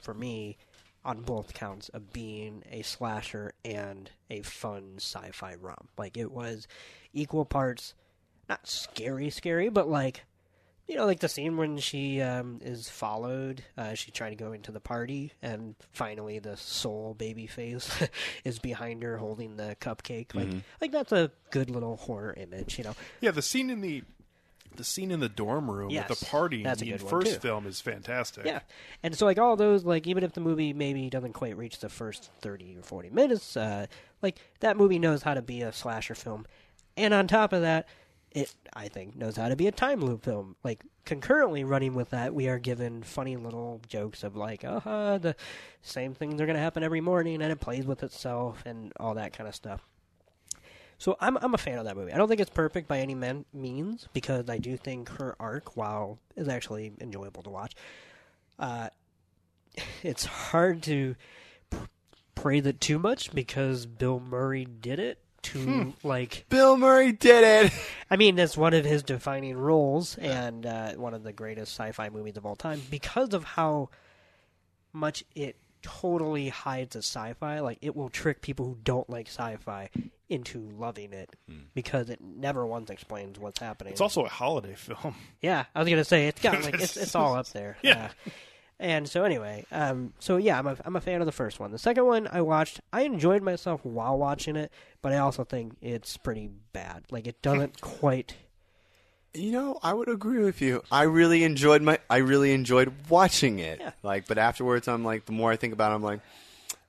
for me on both counts of being a slasher and a fun sci-fi rom. Like it was equal parts not scary scary, but like you know, like the scene when she um, is followed, uh, she's trying to go into the party, and finally the soul baby face is behind her holding the cupcake. Like, like that's a good little horror image, you know. Yeah, the scene in the the scene in the dorm room Yes, at the party that's in the first too. film is fantastic. Yeah, and so like all those, like even if the movie maybe doesn't quite reach the first thirty or forty minutes, uh, like that movie knows how to be a slasher film, and on top of that, it I think knows how to be a time loop film. Like concurrently running with that, we are given funny little jokes of like, uh huh, the same things are gonna happen every morning, and it plays with itself and all that kind of stuff. So I'm I'm a fan of that movie. I don't think it's perfect by any man, means because I do think her arc, while is actually enjoyable to watch, uh, it's hard to praise it too much because Bill Murray did it to like. Bill Murray did it. I mean, that's one of his defining roles and uh, one of the greatest sci-fi movies of all time because of how much it totally hides a sci-fi. Like it will trick people who don't like sci-fi into loving it because it never once explains what's happening. It's also a holiday film. Yeah, I was gonna say it's got like it's it's all up there. Yeah. Uh, and so anyway, um, so yeah, I'm a I'm a fan of the first one. The second one I watched, I enjoyed myself while watching it, but I also think it's pretty bad. Like it doesn't quite. You know, I would agree with you. I really enjoyed my. I really enjoyed watching it. Yeah. Like, but afterwards, I'm like, the more I think about it, I'm like,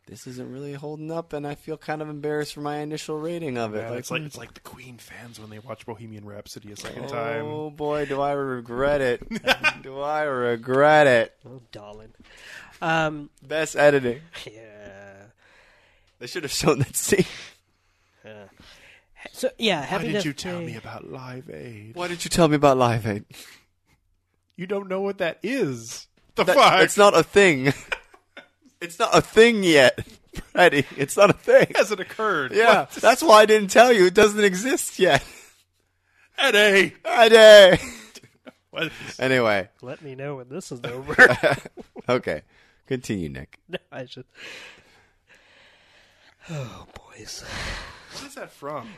this isn't really holding up, and I feel kind of embarrassed for my initial rating of it. Yeah, it's like it's like the Queen fans when they watch Bohemian Rhapsody a second time. oh boy, do I regret it? do I regret it? Oh, darling. Um, Best editing. yeah. They should have shown that scene. yeah. So yeah, Why did Death you tell Day- me about Live Aid? Why did you tell me about Live Aid? You don't know what that is. The That- fuck? It's not a thing. it's not a thing yet, Freddie. It's not a thing. Hasn't occurred. Yeah, What? that's why I didn't tell you. It doesn't exist yet. Eddie. Friday. What? Anyway, Let me know when this is over. okay. Continue, Nick. No, I should. Oh, boys. What is that from?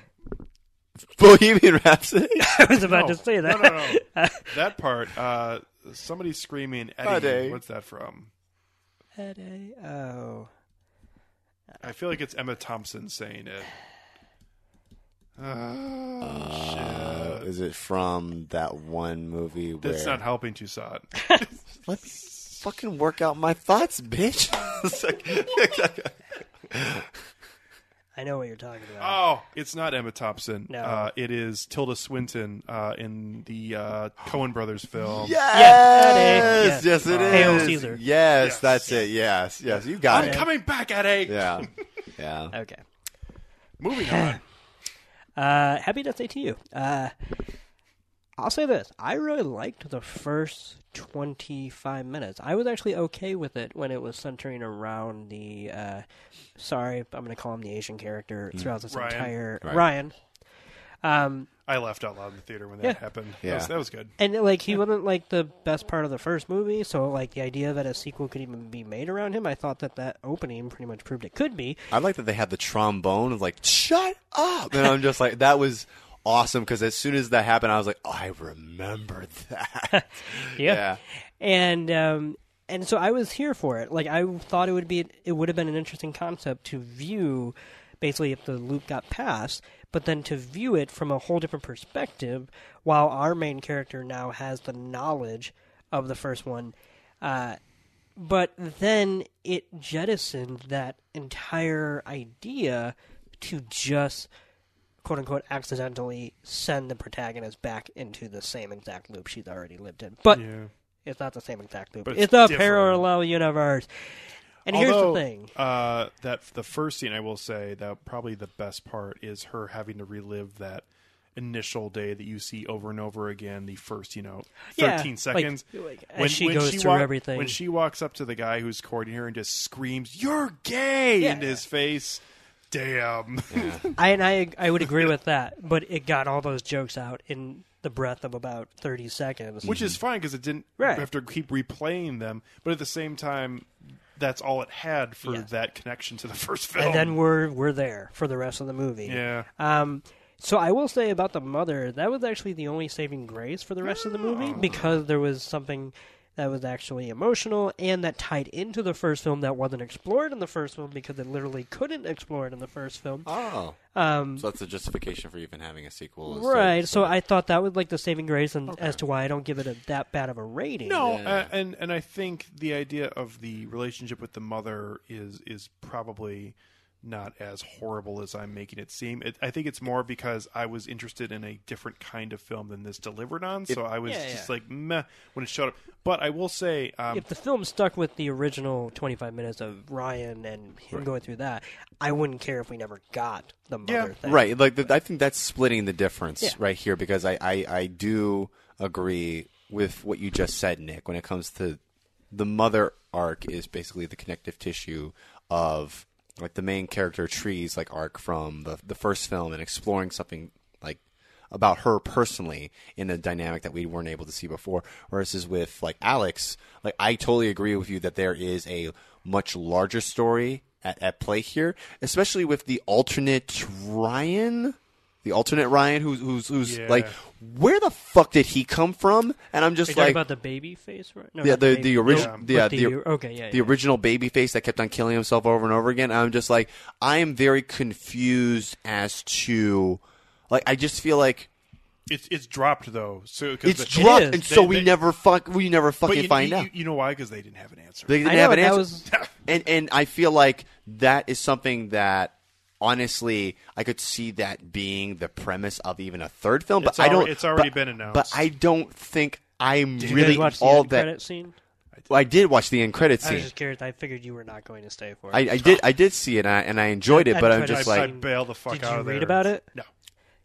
Bohemian Rhapsody. I was about No. to say that. No, no, no. that part. Uh, somebody screaming Eddie. Eddie. What's that from? Eddie. Oh. I feel like it's Emma Thompson saying it. Oh, Uh, is it from that one movie where? That's not helping Toussaint. Let me fucking work out my thoughts, bitch. It's like- I know what you're talking about. Oh, it's not Emma Thompson. No. Uh, it is Tilda Swinton uh, in the uh, Coen Brothers film. yes, Eddie. yes, it is. Hail Caesar. Yes, Yes. that's it. Yes, yes, you got it. I'm coming back, Eddie. Yeah, yeah. Okay. Moving on. Uh, happy Death Day to you. I'll say this: I really liked the first twenty-five minutes. I was actually okay with it when it was centering around the. Uh, sorry, I'm going to call him the Asian character throughout this Ryan. entire Right. Ryan. Um, I laughed out loud in the theater when that Yeah. happened. Yeah. That, was, that was good. and like he wasn't like the best part of the first movie, so like the idea that a sequel could even be made around him, I thought that that opening pretty much proved it could be. I like that they had the trombone. Of like, shut up, and I'm just like, that was awesome because as soon as that happened, I was like, oh, I remember that. yeah. and um, and so I was here for it. Like I thought it would be, it would have been an interesting concept to view, basically if the loop got passed, but then to view it from a whole different perspective, while our main character now has the knowledge of the first one. Uh, but then it jettisoned that entire idea to just quote unquote accidentally send the protagonist back into the same exact loop she's already lived in. But Yeah. it's not the same exact loop. But it's, it's a different. parallel universe. And here's the thing. Uh, that the first scene, I will say that probably the best part is her having to relive that initial day that you see over and over again. The first, you know, thirteen like- seconds. like, as she goes through walk- everything. When she walks up to the guy who's courting her and just screams, "You're gay!" Yeah. into his face. Damn. I and I I would agree with that, but it got all those jokes out in the breath of about thirty seconds. Which is fine because it didn't Right. have to keep replaying them, but at the same time, that's all it had for Yeah. that connection to the first film. and then we're we're there for the rest of the movie. yeah, Um, so I will say about the mother, that was actually the only saving grace for the rest of the movie because there was something that was actually emotional and that tied into the first film that wasn't explored in the first film because it literally couldn't explore it in the first film. Oh, Um, so that's a justification for even having a sequel. right. to- So I thought that was like the saving grace, and as to why I don't give it a, that bad of a rating. no, Yeah. uh, and and I think the idea of the relationship with the mother is is probably not as horrible as I'm making it seem. It, I think it's more because I was interested in a different kind of film than this delivered on, so I was Yeah, just yeah. like meh when it showed up. But I will say, um, If the film stuck with the original 25 minutes of Ryan and him going through that, I wouldn't care if we never got the mother Yeah. thing. Right. Like the, I think that's splitting the difference Yeah. right here because I, I, I do agree with what you just said, Nick, when it comes to the mother arc is basically the connective tissue of like the main character Tree's like arc from the the first film and exploring something like about her personally in a dynamic that we weren't able to see before. Versus with like Alex, like I totally agree with you that there is a much larger story at, at play here, especially with the alternate Ryan, the alternate Ryan, who's who's who's Yeah. like, where the fuck did he come from? And I'm Are just you talking like, about the baby face? Right? No, yeah, not the the original, but yeah, the, the, okay, yeah, the yeah. original baby face that kept on killing himself over and over again. I'm just like, I am very confused as to, like, I just feel like it's it's dropped though. So 'cause it's the- dropped, is. and so They- we they- never fuck, we never fucking you, find you, out. you- you know why? Because they didn't have an answer. They didn't I have know, an answer. was- and and I feel like that is something that honestly I could see that being the premise of even a third film. It's but I don't. alre- it's already but- been announced. But I don't think I'm Did really guys watch the all end that. scene? Well, I did watch the end credit scene. I was just curious. I figured you were not going to stay for it. I, I did. I did see it, and I, and I enjoyed it. End But I'm just I, like, I bailed the fuck Did out you of read there. about it? No.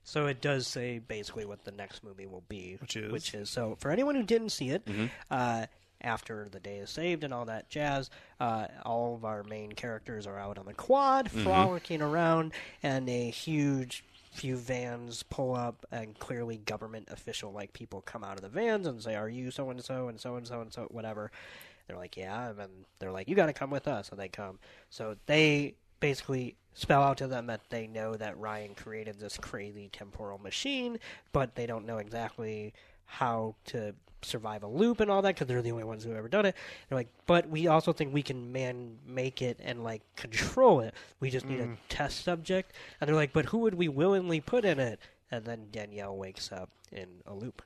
So it does say basically what the next movie will be, Which is? which is so for anyone who didn't see it, Mm-hmm. uh, after the day is saved and all that jazz, uh, all of our main characters are out on the quad, Mm-hmm. frolicking around, and a huge few vans pull up, and clearly government official like people come out of the vans and say, "Are you so and so and so and so and so whatever?" They're like, "Yeah," and they're like, "You got to come with us," and they come. So they basically spell out to them that they know that Ryan created this crazy temporal machine, but they don't know exactly how to survive a loop and all that because they're the only ones who have ever done it. They're like, but we also think we can man make it and like control it. We just need a mm. test subject. And they're like, but who would we willingly put in it? And then Danielle wakes up in a loop.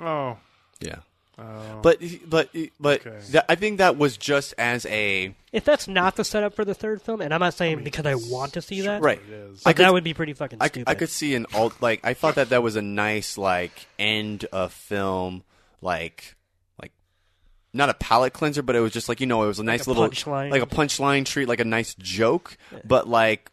Oh. yeah. Oh. But but but Okay. that, I think that was just as a If that's not the setup for the third film, and I'm not saying because I want to see that, right. it is. I could- that would be pretty fucking I, stupid. I could see an alt like I thought that that was a nice like end of film like like not a palate cleanser but it was just like you know it was a nice a little punchline. like a punchline treat like a nice joke but like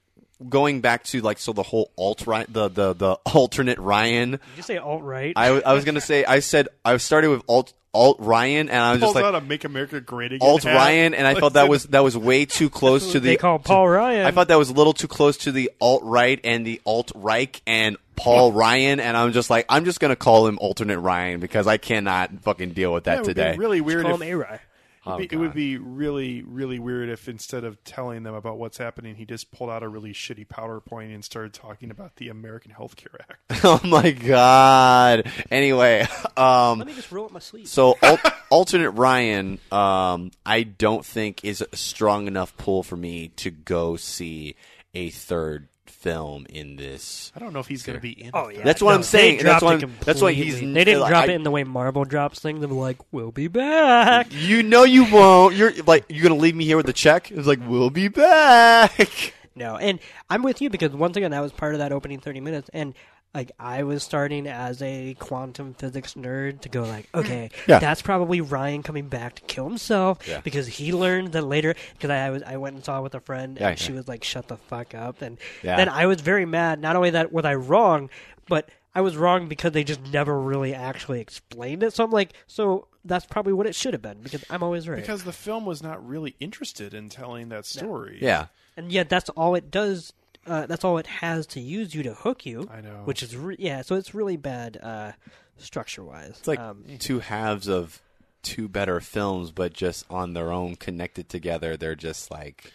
going back to like so the whole alt right the the the alternate Ryan Did you say alt right? I was gonna say I said I started with alt alt Ryan and I was just Pulls like out "Make America Great Again" alt hat. Ryan and I Like, thought that was that was way too close to the they call Paul Ryan. I thought that was a little too close to the alt right and the alt Reich and Paul Ryan, and I'm just like, I'm just gonna call him alternate Ryan because I cannot fucking deal with Yeah, that it would be be really weird call if him A-Rai. Oh, It'd be- it would be really, really weird if instead of telling them about what's happening, he just pulled out a really shitty PowerPoint and started talking about the American Health Care Act. oh my god. Anyway, um, Let me just roll up my sleeves. so al- alternate Ryan, um, I don't think is a strong enough pull for me to go see a third film in this. I don't know if he's going to be in. Oh yeah, That's what no, I'm saying. They That's dropped why it I'm- that's why he's- completely. They didn't I- drop it in the way Marvel drops things. They're like, "We'll be back." You know you won't. You're like you're gonna leave me here with a check. It's like we'll be back. No, and I'm with you because once again, that was part of that opening 30 minutes, and like I was starting as a quantum physics nerd to go like, okay, Yeah. that's probably Ryan coming back to kill himself Yeah. because he learned that later. Because I was I went and saw it with a friend, Yeah, and she yeah. was like, "Shut the fuck up," and Yeah. then I was very mad. Not only that was I wrong, but I was wrong because they just never really actually explained it. So I'm like, so that's probably what it should have been because I'm always right. because the film was not really interested in telling that story. Yeah. and yet that's all it does. Uh, that's all it has to use you to hook you. I know. which is re- yeah. So it's really bad uh, structure wise. It's like um, two halves of two better films, but just on their own, connected together. They're just like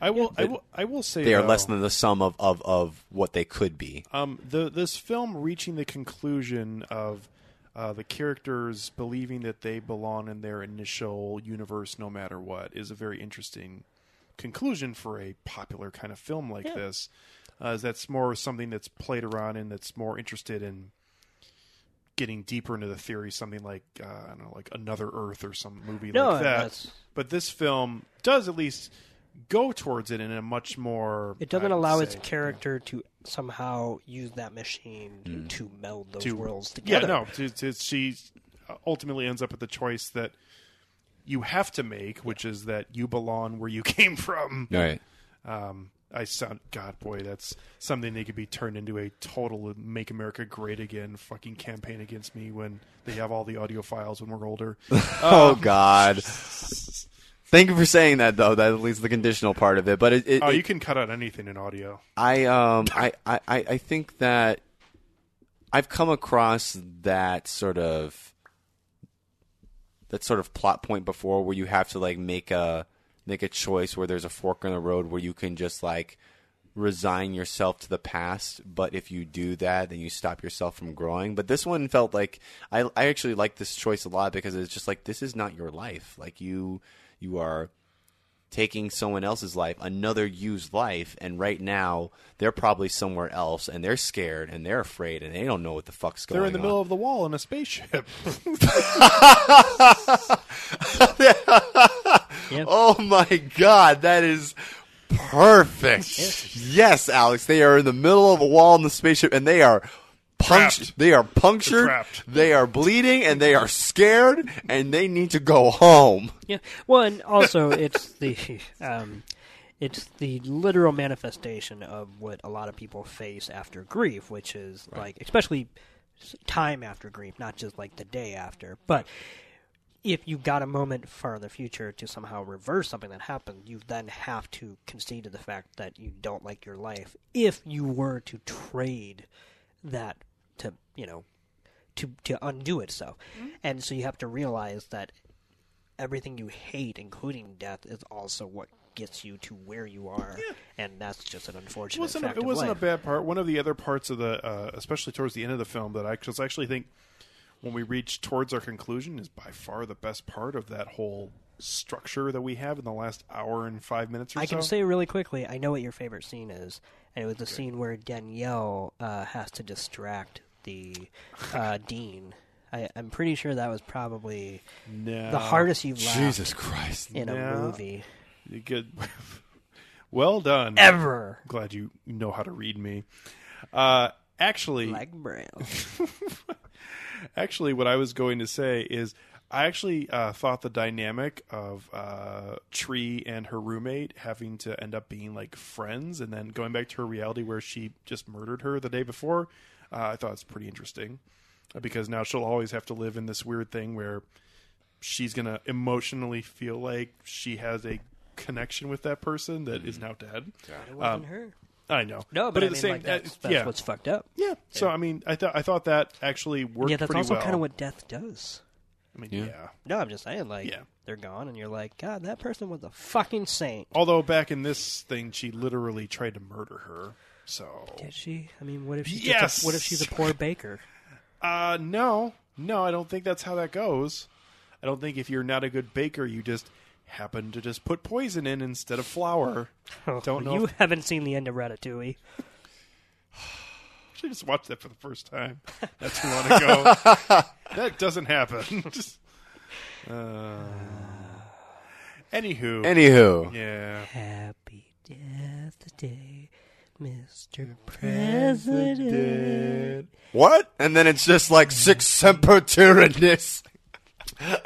I will. I will. I will say they are though, less than the sum of, of, of what they could be. Um, the this film reaching the conclusion of uh, the characters believing that they belong in their initial universe, no matter what, is a very interesting conclusion for a popular kind of film like Yeah. this. Uh, is that's more something that's played around and that's more interested in getting deeper into the theory, something like uh, I don't know, like Another Earth or some movie No, like that. that's- But this film does at least go towards it in a much more. it doesn't I would allow its say, character to somehow use that machine Hmm. to meld those to- worlds together. Yeah, no. To, to, she ultimately ends up with the choice that you have to make, which is that you belong where you came from. Right. Um, I sound God, boy, that's something they could be turned into a total "Make America Great Again" fucking campaign against me when they have all the audio files when we're older. Oh God. Thank you for saying that, though. That at least the conditional part of it. But it, it, oh, it- you can cut out anything in audio. I um I, I I think that I've come across that sort of that sort of plot point before where you have to like make a make a choice where there's a fork in the road where you can just like resign yourself to the past but if you do that then you stop yourself from growing. But this one felt like I I actually like this choice a lot because it's just like this is not your life. Like you you are taking someone else's life, another used life, and right now they're probably somewhere else and they're scared and they're afraid and they don't know what the fuck's going on. They're in the middle of the wall in a spaceship. Yeah, Yeah. Oh my god, that is perfect. yes, Alex, they are in the middle of a wall in the spaceship and they are punctured. They are punctured. They're trapped. They are bleeding and they are scared and they need to go home. Yeah. Well, and also it's the um, it's the literal manifestation of what a lot of people face after grief, which is like especially time after grief, not just like the day after. But if you got a moment far in the future to somehow reverse something that happened, you then have to concede to the fact that you don't like your life. If you were to trade that to you know to to undo it so. And so you have to realize that everything you hate including death is also what gets you to where you are. And that's just an It unfortunate wasn't, fact it of wasn't a bad part. One of the other parts of the, uh, especially towards the end of the film, that I just actually think when we reach towards our conclusion is by far the best part of that whole structure that we have in the last hour and five minutes or I so. can say really quickly I know what your favorite scene is and it was the scene where Danielle uh, has to distract the uh, dean I, I'm pretty sure that was probably no. the hardest you've laughed Jesus Christ. in a movie You Good. well done. ever Glad you know how to read me. Uh, actually, like Braille. actually, what I was going to say is I actually uh, thought the dynamic of uh, Tree and her roommate having to end up being like friends and then going back to her reality where she just murdered her the day before, uh, I thought it's pretty interesting uh, because now she'll always have to live in this weird thing where she's going to emotionally feel like she has a connection with that person that is now dead. It wasn't her. I know. No, but, at I the mean, same like, that's, uh, that's yeah. what's fucked up. Yeah. So I mean, I thought I thought that actually worked yeah, that's pretty also well. kind of what death does. I mean, Yeah. yeah. No, I'm just saying, like, Yeah. they're gone, and you're like, God, that person was a fucking saint. Although back in this thing, she literally tried to murder her. So, Did she? I mean, what if she's Yes! a, what if she's a poor baker? uh, no, no, I don't think that's how that goes. I don't think if you're not a good baker, you just happen to just put poison in instead of flour. Don't know. You if- haven't seen the end of Ratatouille. I just watched that for the first time. That's too long ago. that doesn't happen. Just, uh, anywho, Anywho. yeah. Happy Death Day, Mr. President. What? And then it's just like sic semper tyrannis.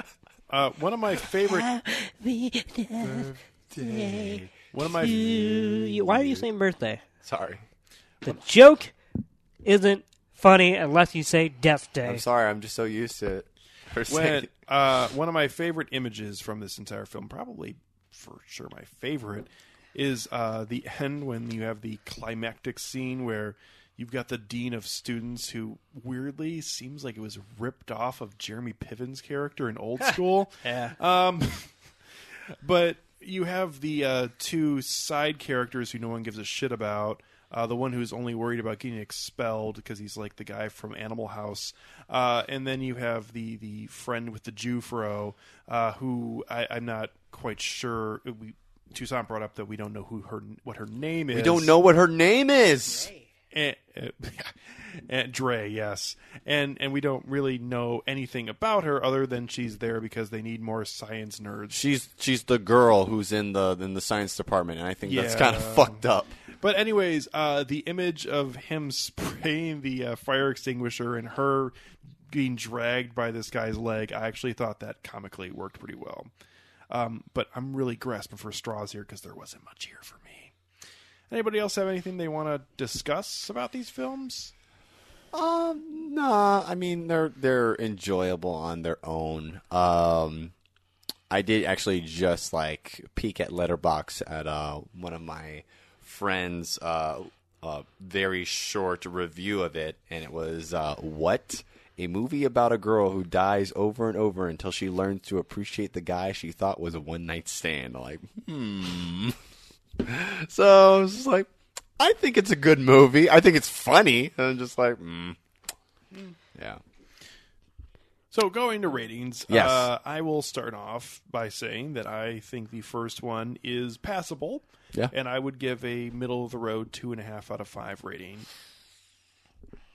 Uh, one of my favorite. Happy Death Day One of my. you. Why are you saying birthday? Sorry. The joke isn't funny unless you say Death Day. I'm sorry. I'm just so used to it. Her when uh, one of my favorite images from this entire film, probably for sure my favorite, is uh, the end when you have the climactic scene where you've got the dean of students who weirdly seems like it was ripped off of Jeremy Piven's character in Old School. Yeah. Um, but you have the uh, two side characters who no one gives a shit about. Uh, the one who's only worried about getting expelled because he's like the guy from Animal House, uh, and then you have the the friend with the Jufro, uh, who I, I'm not quite sure. We Toussaint brought up that we don't know who her what her name is. We don't know what her name is. and, uh, and Dre, yes, and and we don't really know anything about her other than she's there because they need more science nerds. She's she's the girl who's in the in the science department, and I think that's Yeah. kind of fucked up. But anyways, uh, the image of him spraying the uh, fire extinguisher and her being dragged by this guy's leg, I actually thought that comically worked pretty well. Um, but I'm really grasping for straws here because there wasn't much here for me. Anybody else have anything they want to discuss about these films? Um, nah. I mean, they're they're enjoyable on their own. Um, I did actually just like peek at Letterboxd at uh one of my friends' uh, uh very short review of it, and it was uh what. A movie about a girl who dies over and over until she learns to appreciate the guy she thought was a one night stand. Like, hmm. So I was just like, I think it's a good movie. I think it's funny. And I'm just like, mm. yeah. So going to ratings, Yes. uh, I will start off by saying that I think the first one is passable. Yeah. And I would give a middle of the road two and a half out of five rating.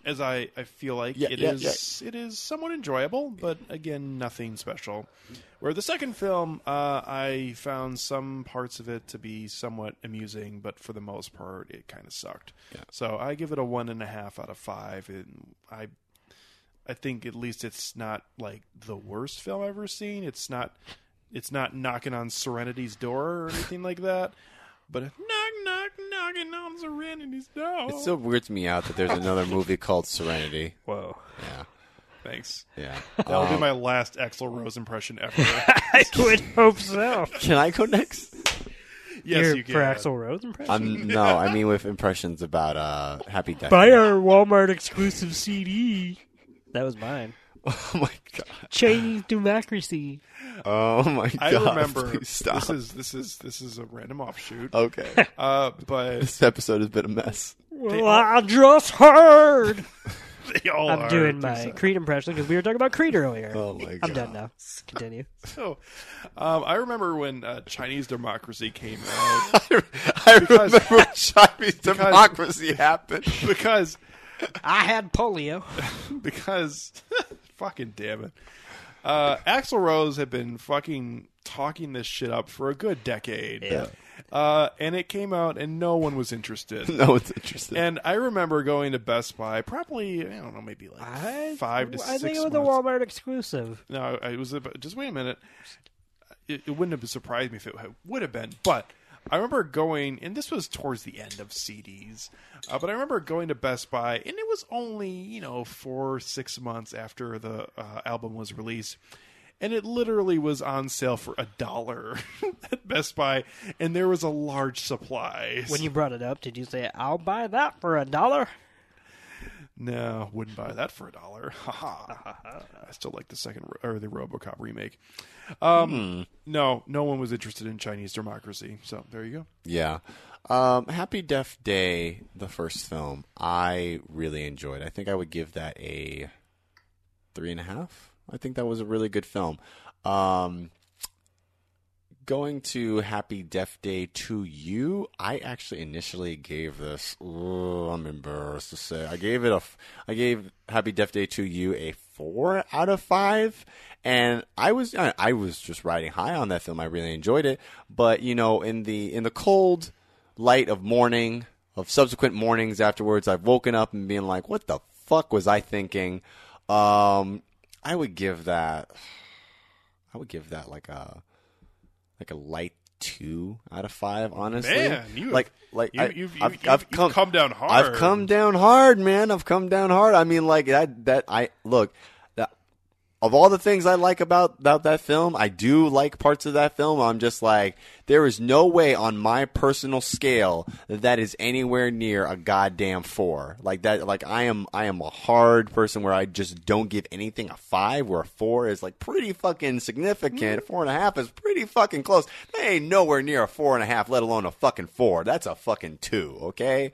as I, I feel like Yeah, it yeah, is it is somewhat enjoyable, but again, nothing special. Where the second film, uh, I found some parts of it to be somewhat amusing, but for the most part, it kind of sucked. Yeah. So I give it a one and a half out of five. And I I think at least it's not like the worst film I've ever seen. It's not it's not knocking on Serenity's door or anything like that. But knock knock knocking on Serenity's door. It still weirds me out that there's another movie called Serenity. Whoa. Yeah, Thanks. yeah. That'll be Um, my last Axl Rose impression ever. I would hope so. Can I go next? yes, Your- you can. For Axl Rose impression? I'm no, I mean with impressions about uh Happy Death. Buy our Walmart exclusive CD. That was mine. Oh my god. Chinese democracy. Oh my god. I remember stop. this is this is this is a random offshoot. okay. Uh, but this episode has been a mess. Well, I just heard. they all I'm are doing my some- Creed impression because we were talking about Creed earlier. Oh my god. I'm done now. Continue. So, um, I remember when uh, Chinese democracy came out I Because- remember when Chinese democracy happened. because I had polio. because fucking damn it. Uh, Axl Rose had been fucking talking this shit up for a good decade. Yeah. Uh, and it came out and no one was interested. No one's interested. And I remember going to Best Buy probably I don't know maybe like I, five to I six think it was months. a Walmart exclusive. No, it was about, just wait a minute. It, it wouldn't have surprised me if it would have been, but I remember going, and this was towards the end of CDs. Uh, but I remember going to Best Buy, and it was only you know four six months after the uh, album was released. And it literally was on sale for a dollar at Best Buy, and there was a large supply. When you brought it up, did you say, I'll buy that for a dollar? No, wouldn't buy that for a dollar. Haha. I still like the second or the RoboCop remake. Um, No, no one was interested in Chinese democracy. So there you go. Yeah. Um, Happy Death Day, the first film, I really enjoyed. I think I would give that a three and a half. I think that was a really good film. Um, going to Happy Death Day to you, I actually initially gave this. Oh, I'm embarrassed to say. I gave it a. I gave Happy Death Day to you a four out of five, and I was I was just riding high on that film. I really enjoyed it, but you know, in the in the cold light of morning of subsequent mornings afterwards, I've woken up and being like, "What the fuck was I thinking?" Um, I would give that. I would give that like a like a light two out of five. Honestly, Man, you like like you- I, you've- I've, you've- I've come come down hard. I've come down hard, man. I've come down hard. I mean, like that. That I look. Of all the things I like about about that film, I do like parts of that film. I'm just like, there is no way on my personal scale that that is anywhere near a goddamn four. Like that. Like I am. I am a hard person where I just don't give anything a five. Where a four is like pretty fucking significant. Mm-hmm. Four and a half is pretty fucking close. They ain't nowhere near a four and a half, let alone a fucking four. That's a fucking two. Okay.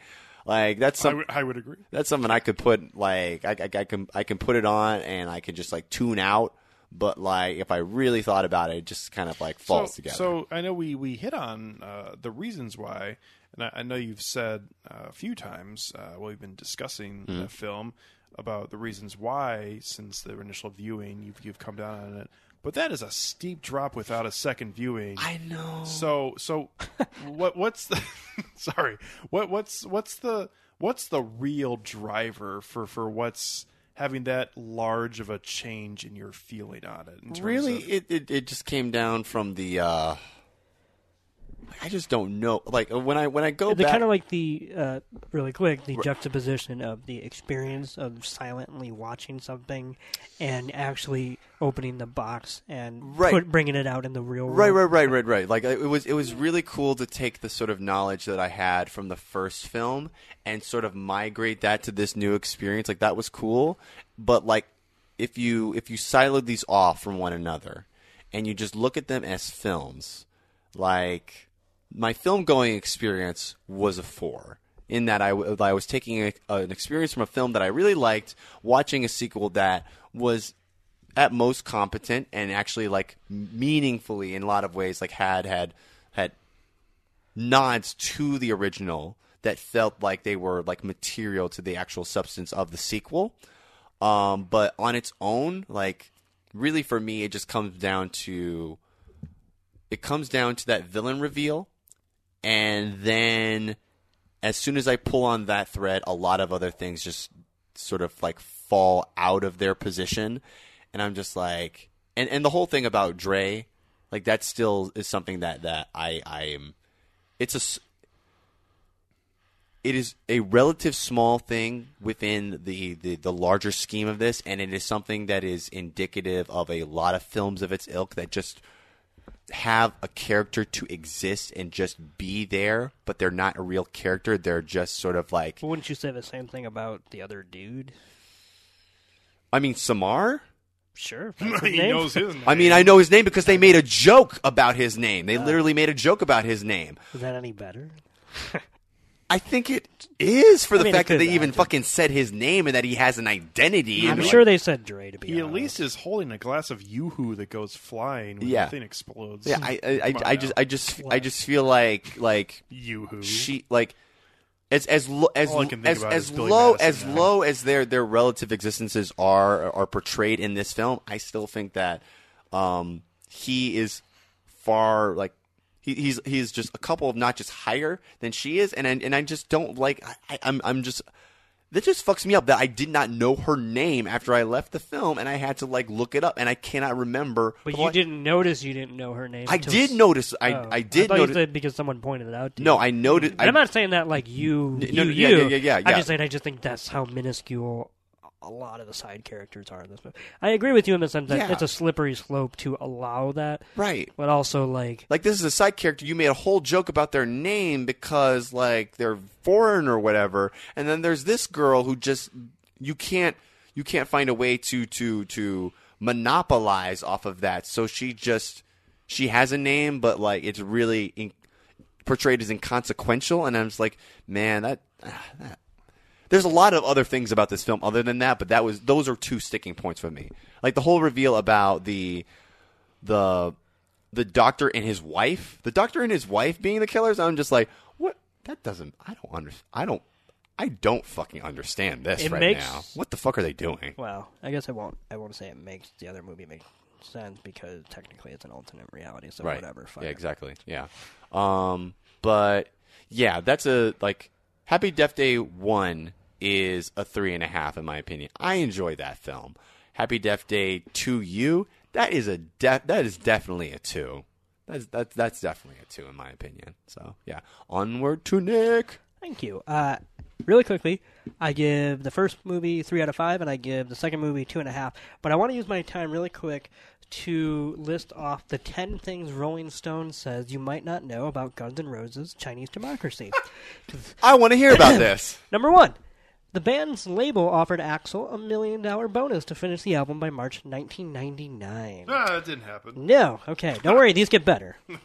Like that's I some, would- I would agree. that's something I could put like I, I, I can I can put it on and I can just like tune out. But like if I really thought about it, it just kind of like falls so, together. So I know we we hit on uh, the reasons why, and I, I know you've said uh, a few times uh, while we've been discussing Hmm. the film about the reasons why since the initial viewing you've you've come down on it. But that is a steep drop without a second viewing. I know. So so what what's the sorry what what's what's the what's the real driver for for what's having that large of a change in your feeling on it? In really, of- it, it it just came down from the. uh I just don't know. Like when I when I go The back, kind of like the uh, really quick the juxtaposition of the experience of silently watching something and actually opening the box and Right. put, bringing it out in the real world. Right, right, right, right, right. Like it was, it was really cool to take the sort of knowledge that I had from the first film and sort of migrate that to this new experience. Like that was cool, but like if you if you siloed these off from one another and you just look at them as films, like my film going experience was a four. In that I, was taking a, an experience from a film that I really liked, watching a sequel that was at most competent and actually like meaningfully in a lot of ways like had had had nods to the original that felt like they were like material to the actual substance of the sequel. Um, but on its own, like really for me, it just comes down to it comes down to that villain reveal, and then as soon as I pull on that thread, a lot of other things just sort of like fall out of their position, and I'm just like, and and the whole thing about Dre, like that still is something that that I I am, it's a it is a relative small thing within the, the, the larger scheme of this, and it is something that is indicative of a lot of films of its ilk that just have a character to exist and just be there, but they're not a real character. They're just sort of like, But wouldn't you say the same thing about the other dude? I mean, Samar. Sure. he name. knows his name. I mean, I know his name because they uh, made a joke about his name. They uh, literally made a joke about his name. Is that any better? I think it is for the mean, fact that they be. even fucking said his name and that he has an identity. I'm and, sure like, they said Dre to be He at least is holding a glass of yoo-hoo that goes flying when Yeah. the thing explodes. Yeah, I, I, I, I just, I just, I just feel like, like yoo-hoo. she, like, as as lo- as All I can think as, as low Madison as now. low as their their relative existences are are portrayed in this film, I still think that um, he is far like. He, he's he's just a couple of notches higher than she is, and I, and I just don't like. I, I'm I'm just that just fucks me up that I did not know her name after I left the film, and I had to like look it up, and I cannot remember. But you didn't notice you didn't know her name. I did s- notice. I Oh. I did thought you notice. said because someone pointed it out to you. no, I noted. And I, I'm not saying that like you, N- you, no, yeah, you. yeah, yeah, yeah, I'm just saying I just think that's how minuscule a lot of the side characters are in this movie. I agree with you in the sense that Yeah. it's a slippery slope to allow that, right. but also like Like this is a side character. You made a whole joke about their name because like they're foreign or whatever, and then there's this girl who just you can't you can't find a way to to to monopolize off of that. So she just she has a name, but like it's really in, portrayed as inconsequential, and I'm just like, man, that. ah, that there's a lot of other things about this film other than that, but that was those are two sticking points for me. Like the whole reveal about the the the doctor and his wife, the doctor and his wife being the killers. I'm just like, what? That doesn't. I don't understand. I don't. I don't fucking understand this It right makes- now. What the fuck are they doing? well, I guess I won't I won't say it makes the other movie make sense because technically it's an alternate reality, so right. whatever. Fuck yeah, exactly. Yeah. Um. But yeah, that's a like Happy Death Day one is a three and a half in my opinion. I enjoy that film. Happy Death Day to you. That is a de- that is definitely a two. That's that's that's definitely a two in my opinion. So yeah, onward to Nick. Thank you. Uh, really quickly, I give the first movie three out of five, and I give the second movie two and a half. But I want to use my time really quick to list off the ten things Rolling Stone says you might not know about Guns N' Roses' Chinese Democracy. I want to hear about this. Number one. The band's label offered Axl a million dollar bonus to finish the album by March 1999. Ah, that didn't happen. No, okay. Don't worry, these get better.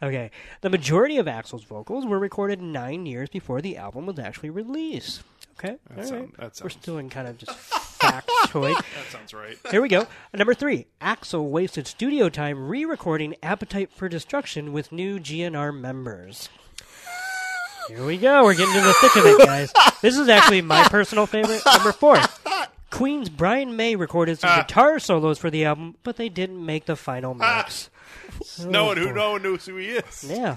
Okay. The majority of Axl's vocals were recorded nine years before the album was actually released. Okay. all sound- right. that We're sounds- still in kind of just factoid. That sounds right. Here we go. Number three. Axel wasted studio time re-recording "Appetite for Destruction" with new GNR members. Here we go. We're getting to the thick of it, guys. This is actually my personal favorite. Number four. Queen's Brian May recorded some guitar solos for the album, but they didn't make the final mix. no one who no one knows who he is. Yeah.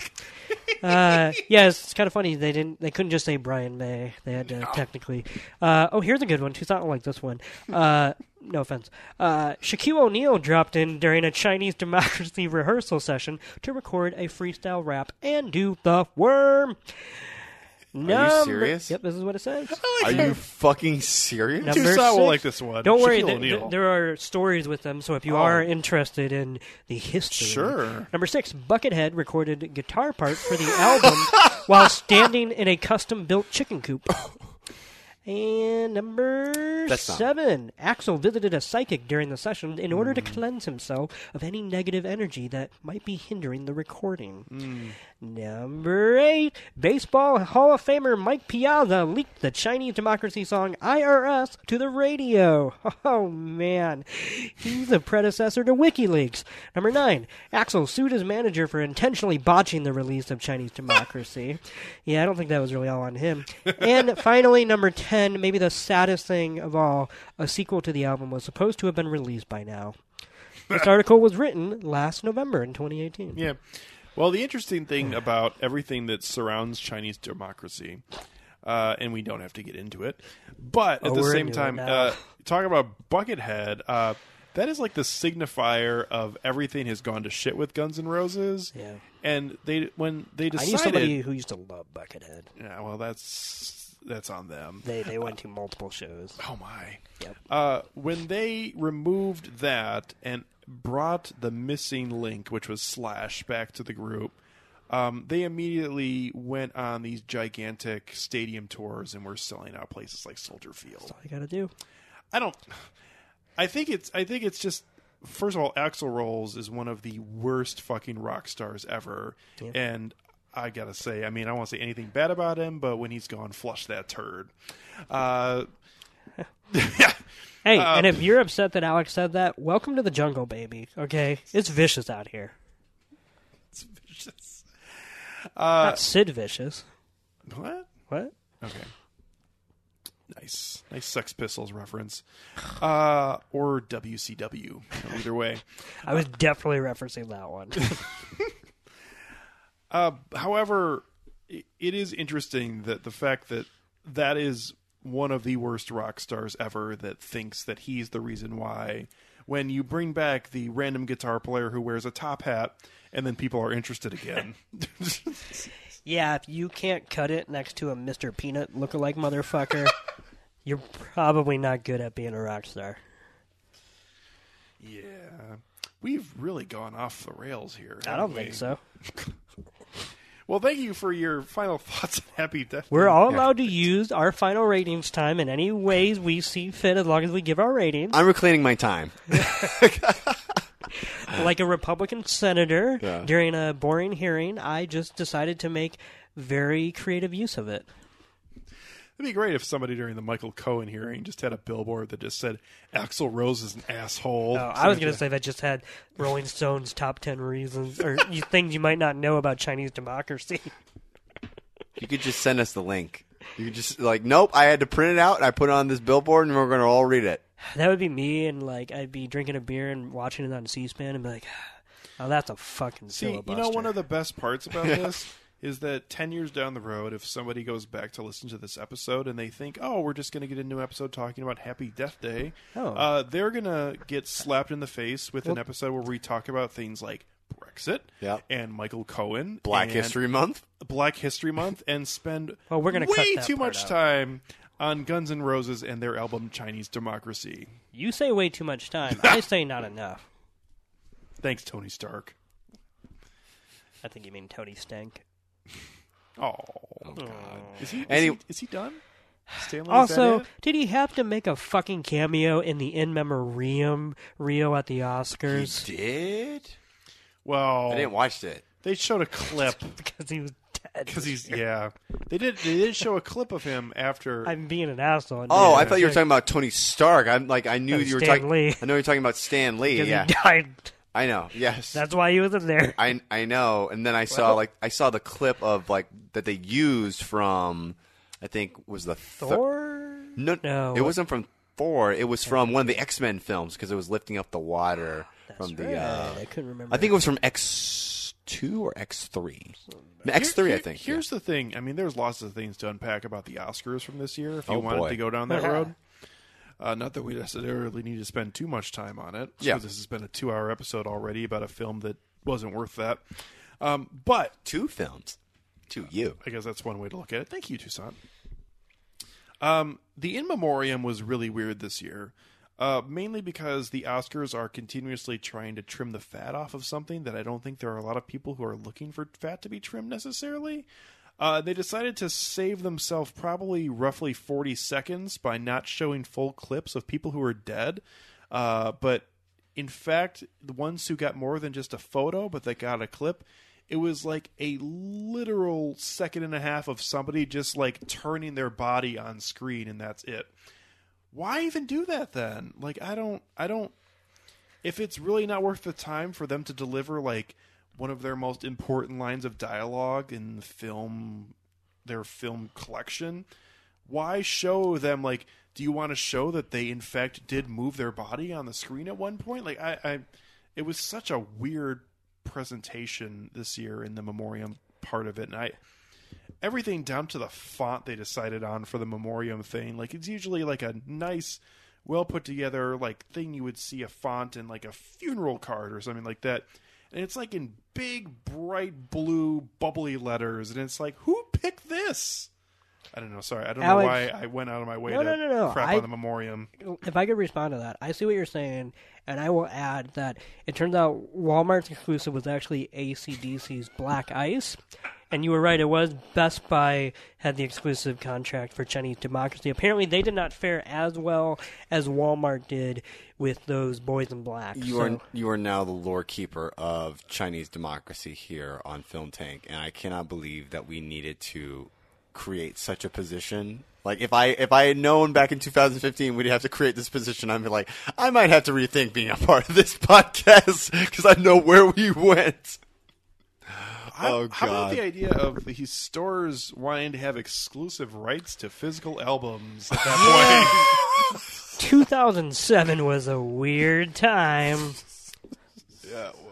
Uh, yeah, it's, it's kind of funny. They didn't. They couldn't just say Brian May. They had to technically. Uh, oh, here's a good one. Who's not like this one? Uh, no offense. Uh, Shaquille O'Neal dropped in during a Chinese democracy rehearsal session to record a freestyle rap and do the worm. Number- serious? Yep, this is what it says. Are you fucking serious? Number Toussaint will like this one. Don't worry, th- th- there are stories with them. So if you Oh. are interested in the history, Sure. Number six, Buckethead recorded guitar parts for the album while standing in a custom-built chicken coop. And number seven, Axl visited a psychic during the session in order Hmm. to cleanse himself of any negative energy that might be hindering the recording. Hmm. Number eight, Baseball Hall of Famer Mike Piazza leaked the Chinese democracy song IRS to the radio. Oh man, he's a predecessor to WikiLeaks. Number nine, Axl sued his manager for intentionally botching the release of Chinese democracy. yeah, I don't think that was really all on him. And finally, number ten, maybe the saddest thing of all, a sequel to the album was supposed to have been released by now. This article was written last November in 2018. Yeah. Well, the interesting thing about everything that surrounds Chinese democracy, uh, and we don't have to get into it, but at Oh, the same time, uh, talking about Buckethead, uh, that is like the signifier of everything has gone to shit with Guns N' Roses. Yeah. And they when they I decided, knew somebody who used to love Buckethead. yeah, well, that's that's on them. They they went to multiple shows. Oh my! Yep. Uh, when they removed that and brought the missing link, which was Slash, back to the group, um, they immediately went on these gigantic stadium tours and were selling out places like Soldier Field. All you gotta do. I don't. I think it's. I think it's just. First of all, Axl Rose is one of the worst fucking rock stars ever, and I gotta say, I mean, I won't say anything bad about him, but when he's gone, flush that turd. Uh, yeah. Hey, and if you're upset that Alex said that, welcome to the jungle, baby. Okay, it's vicious out here. It's vicious. Not Sid vicious. What? What? Okay. Nice, nice Sex Pistols reference, uh, or WCW. Either way. I was definitely referencing that one. Uh, however, it is interesting that the fact that that is one of the worst rock stars ever that thinks that he's the reason why. When you bring back the random guitar player who wears a top hat, and then people are interested again. yeah, if you can't cut it next to a Mr. Peanut lookalike motherfucker, you're probably not good at being a rock star. yeah, we've really gone off the rails here. I haven't don't think so. Well, thank you for your final thoughts on Happy Death. We're Day. all allowed to use our final ratings time in any ways we see fit as long as we give our ratings. I'm reclaiming my time. like a Republican senator Yeah. during a boring hearing, I just decided to make very creative use of it. It'd be great if somebody during the Michael Cohen hearing just had a billboard that just said "Axl Rose is an asshole." Oh, I was going to say that just had Rolling Stone's top 10 reasons or things you might not know about Chinese democracy. You could just send us the link. You could just like, nope. I had to print it out and I put it on this billboard, and we're going to all read it. That would be me, and like I'd be drinking a beer and watching it on C-SPAN and be like, "Oh, that's a fucking See, filibuster." you know, one of the best parts about this is that 10 years down the road, if somebody goes back to listen to this episode and they think, oh, we're just going to get a new episode talking about Happy Death Day, Oh. uh, they're going to get slapped in the face with an episode where we talk about things like Brexit Yep. and Michael Cohen. Black History Month. Black History Month and spend Well, we're gonna way too much out. time on Guns N' Roses and their album Chinese Democracy. you say way too much time. I say not enough. Thanks, Tony Stark. I think you mean Tony Stank. Oh, oh Is he, is, Any- he, is he done? Stanley, is that Also, it? did he have to make a fucking cameo in the in memoriam Rio at the He Oscars did. well, I didn't watch it. they showed a clip because he was dead? because he's yeah. They did they did show a clip of him after. I'm being an asshole. Oh, I thought you were talking about Tony Stark. I'm like, I knew No, you were Stan talking. Lee. I know you're talking about Stan Lee. because Yeah, he died. I know. Yes, That's why he was in there. I I know. And then I saw Well- like I saw the clip of like that they used from I think was the thir- Thor. No, No. it wasn't from Thor. It was from one of the X Men films because it was lifting up the water from the. Right. Uh, I couldn't remember. I think it was from X two or X three. X three, Here- I think. Here's the thing. I mean, there's lots of things to unpack about the Oscars from this year. If you Oh, wanted boy. to go down that road, uh, not that we necessarily need to spend too much time on it. Yeah. this has been a two-hour episode already about a film that wasn't worth that. Um, but two films. To you. I guess that's one way to look at it. Thank you, Toussaint. Um, the in memoriam was really weird this year, uh, mainly because the Oscars are continuously trying to trim the fat off of something that I don't think there are a lot of people who are looking for fat to be trimmed necessarily. Uh, they decided to save themselves probably roughly 40 seconds by not showing full clips of people who are dead. Uh, but in fact, the ones who got more than just a photo, but they got a clip, it was like a literal second and a half of somebody just like turning their body on screen, and that's it. Why even do that then? Like, I don't, I don't. If it's really not worth the time for them to deliver like one of their most important lines of dialogue in the film, their film collection, why show them like? Do you want to show that they in fact did move their body on the screen at one point? Like, I, I it was such a weird presentation this year in the memoriam part of it, and I everything down to the font they decided on for the memoriam thing. Like it's usually like a nice, well put together like thing you would see a font in like a funeral card or something like that. And it's like in big, bright blue, bubbly letters, and it's like, who picked this? I don't know. Sorry, I don't Alex- know why I went out of my way No, to no, no, no. crap I- on the memoriam. if I could respond to that, I see what you're saying, and I will add that it turns out Walmart's exclusive was actually ACDC's Black Ice. And you were right, it was Best Buy had the exclusive contract for Chinese Democracy. Apparently, they did not fare as well as Walmart did with those boys in black. You so- are you are now the lore keeper of Chinese democracy here on Film Tank, and I cannot believe that we needed to create such a position. Like if I if I had known back in 2015 we'd have to create this position, I'd be like, I might have to rethink being a part of this podcast because I know where we went. How, Oh, how about the idea of these stores wanting to have exclusive rights to physical albums at that point? 2007 was a weird time. yeah, it was.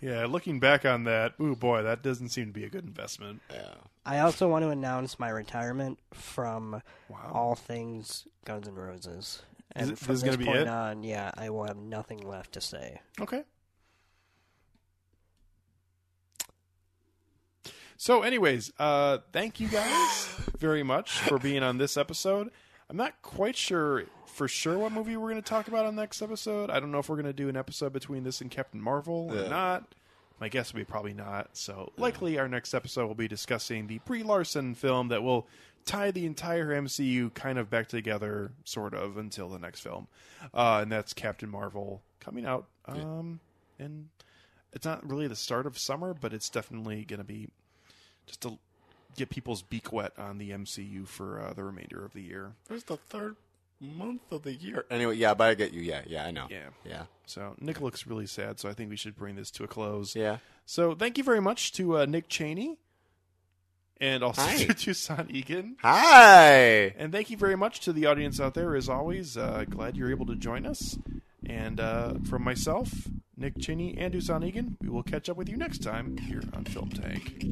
Yeah, looking back on that, ooh boy, that doesn't seem to be a good investment. Yeah. I also want to announce my retirement from Wow. all things Guns N' Roses. And it- from this this, point it? on, yeah, I will have nothing left to say. Okay. So, anyways, uh, thank you guys very much for being on this episode. I'm not quite sure for sure what movie we're going to talk about on the next episode. I don't know if we're going to do an episode between this and Captain Marvel or not. My guess would be probably not. So, likely our next episode will be discussing the Brie Larson film that will tie the entire MCU kind of back together, sort of, until the next film. Uh, and that's Captain Marvel coming out. Um, and it's not really the start of summer, but it's definitely going to be just to get people's beak wet on the MCU for uh, the remainder of the year. Where's the third month of the year? Anyway, yeah, but I get you. Yeah, yeah, I know. Yeah. yeah, So Nick looks really sad, so I think we should bring this to a close. yeah. So thank you very much to uh, Nick Cheney and also Hi. to Toussaint Egan. Hi. And thank you very much to the audience out there. As always, uh, glad you're able to join us. And uh, from myself, Nick Cheney, and Toussaint Egan, we will catch up with you next time here on Film Tank.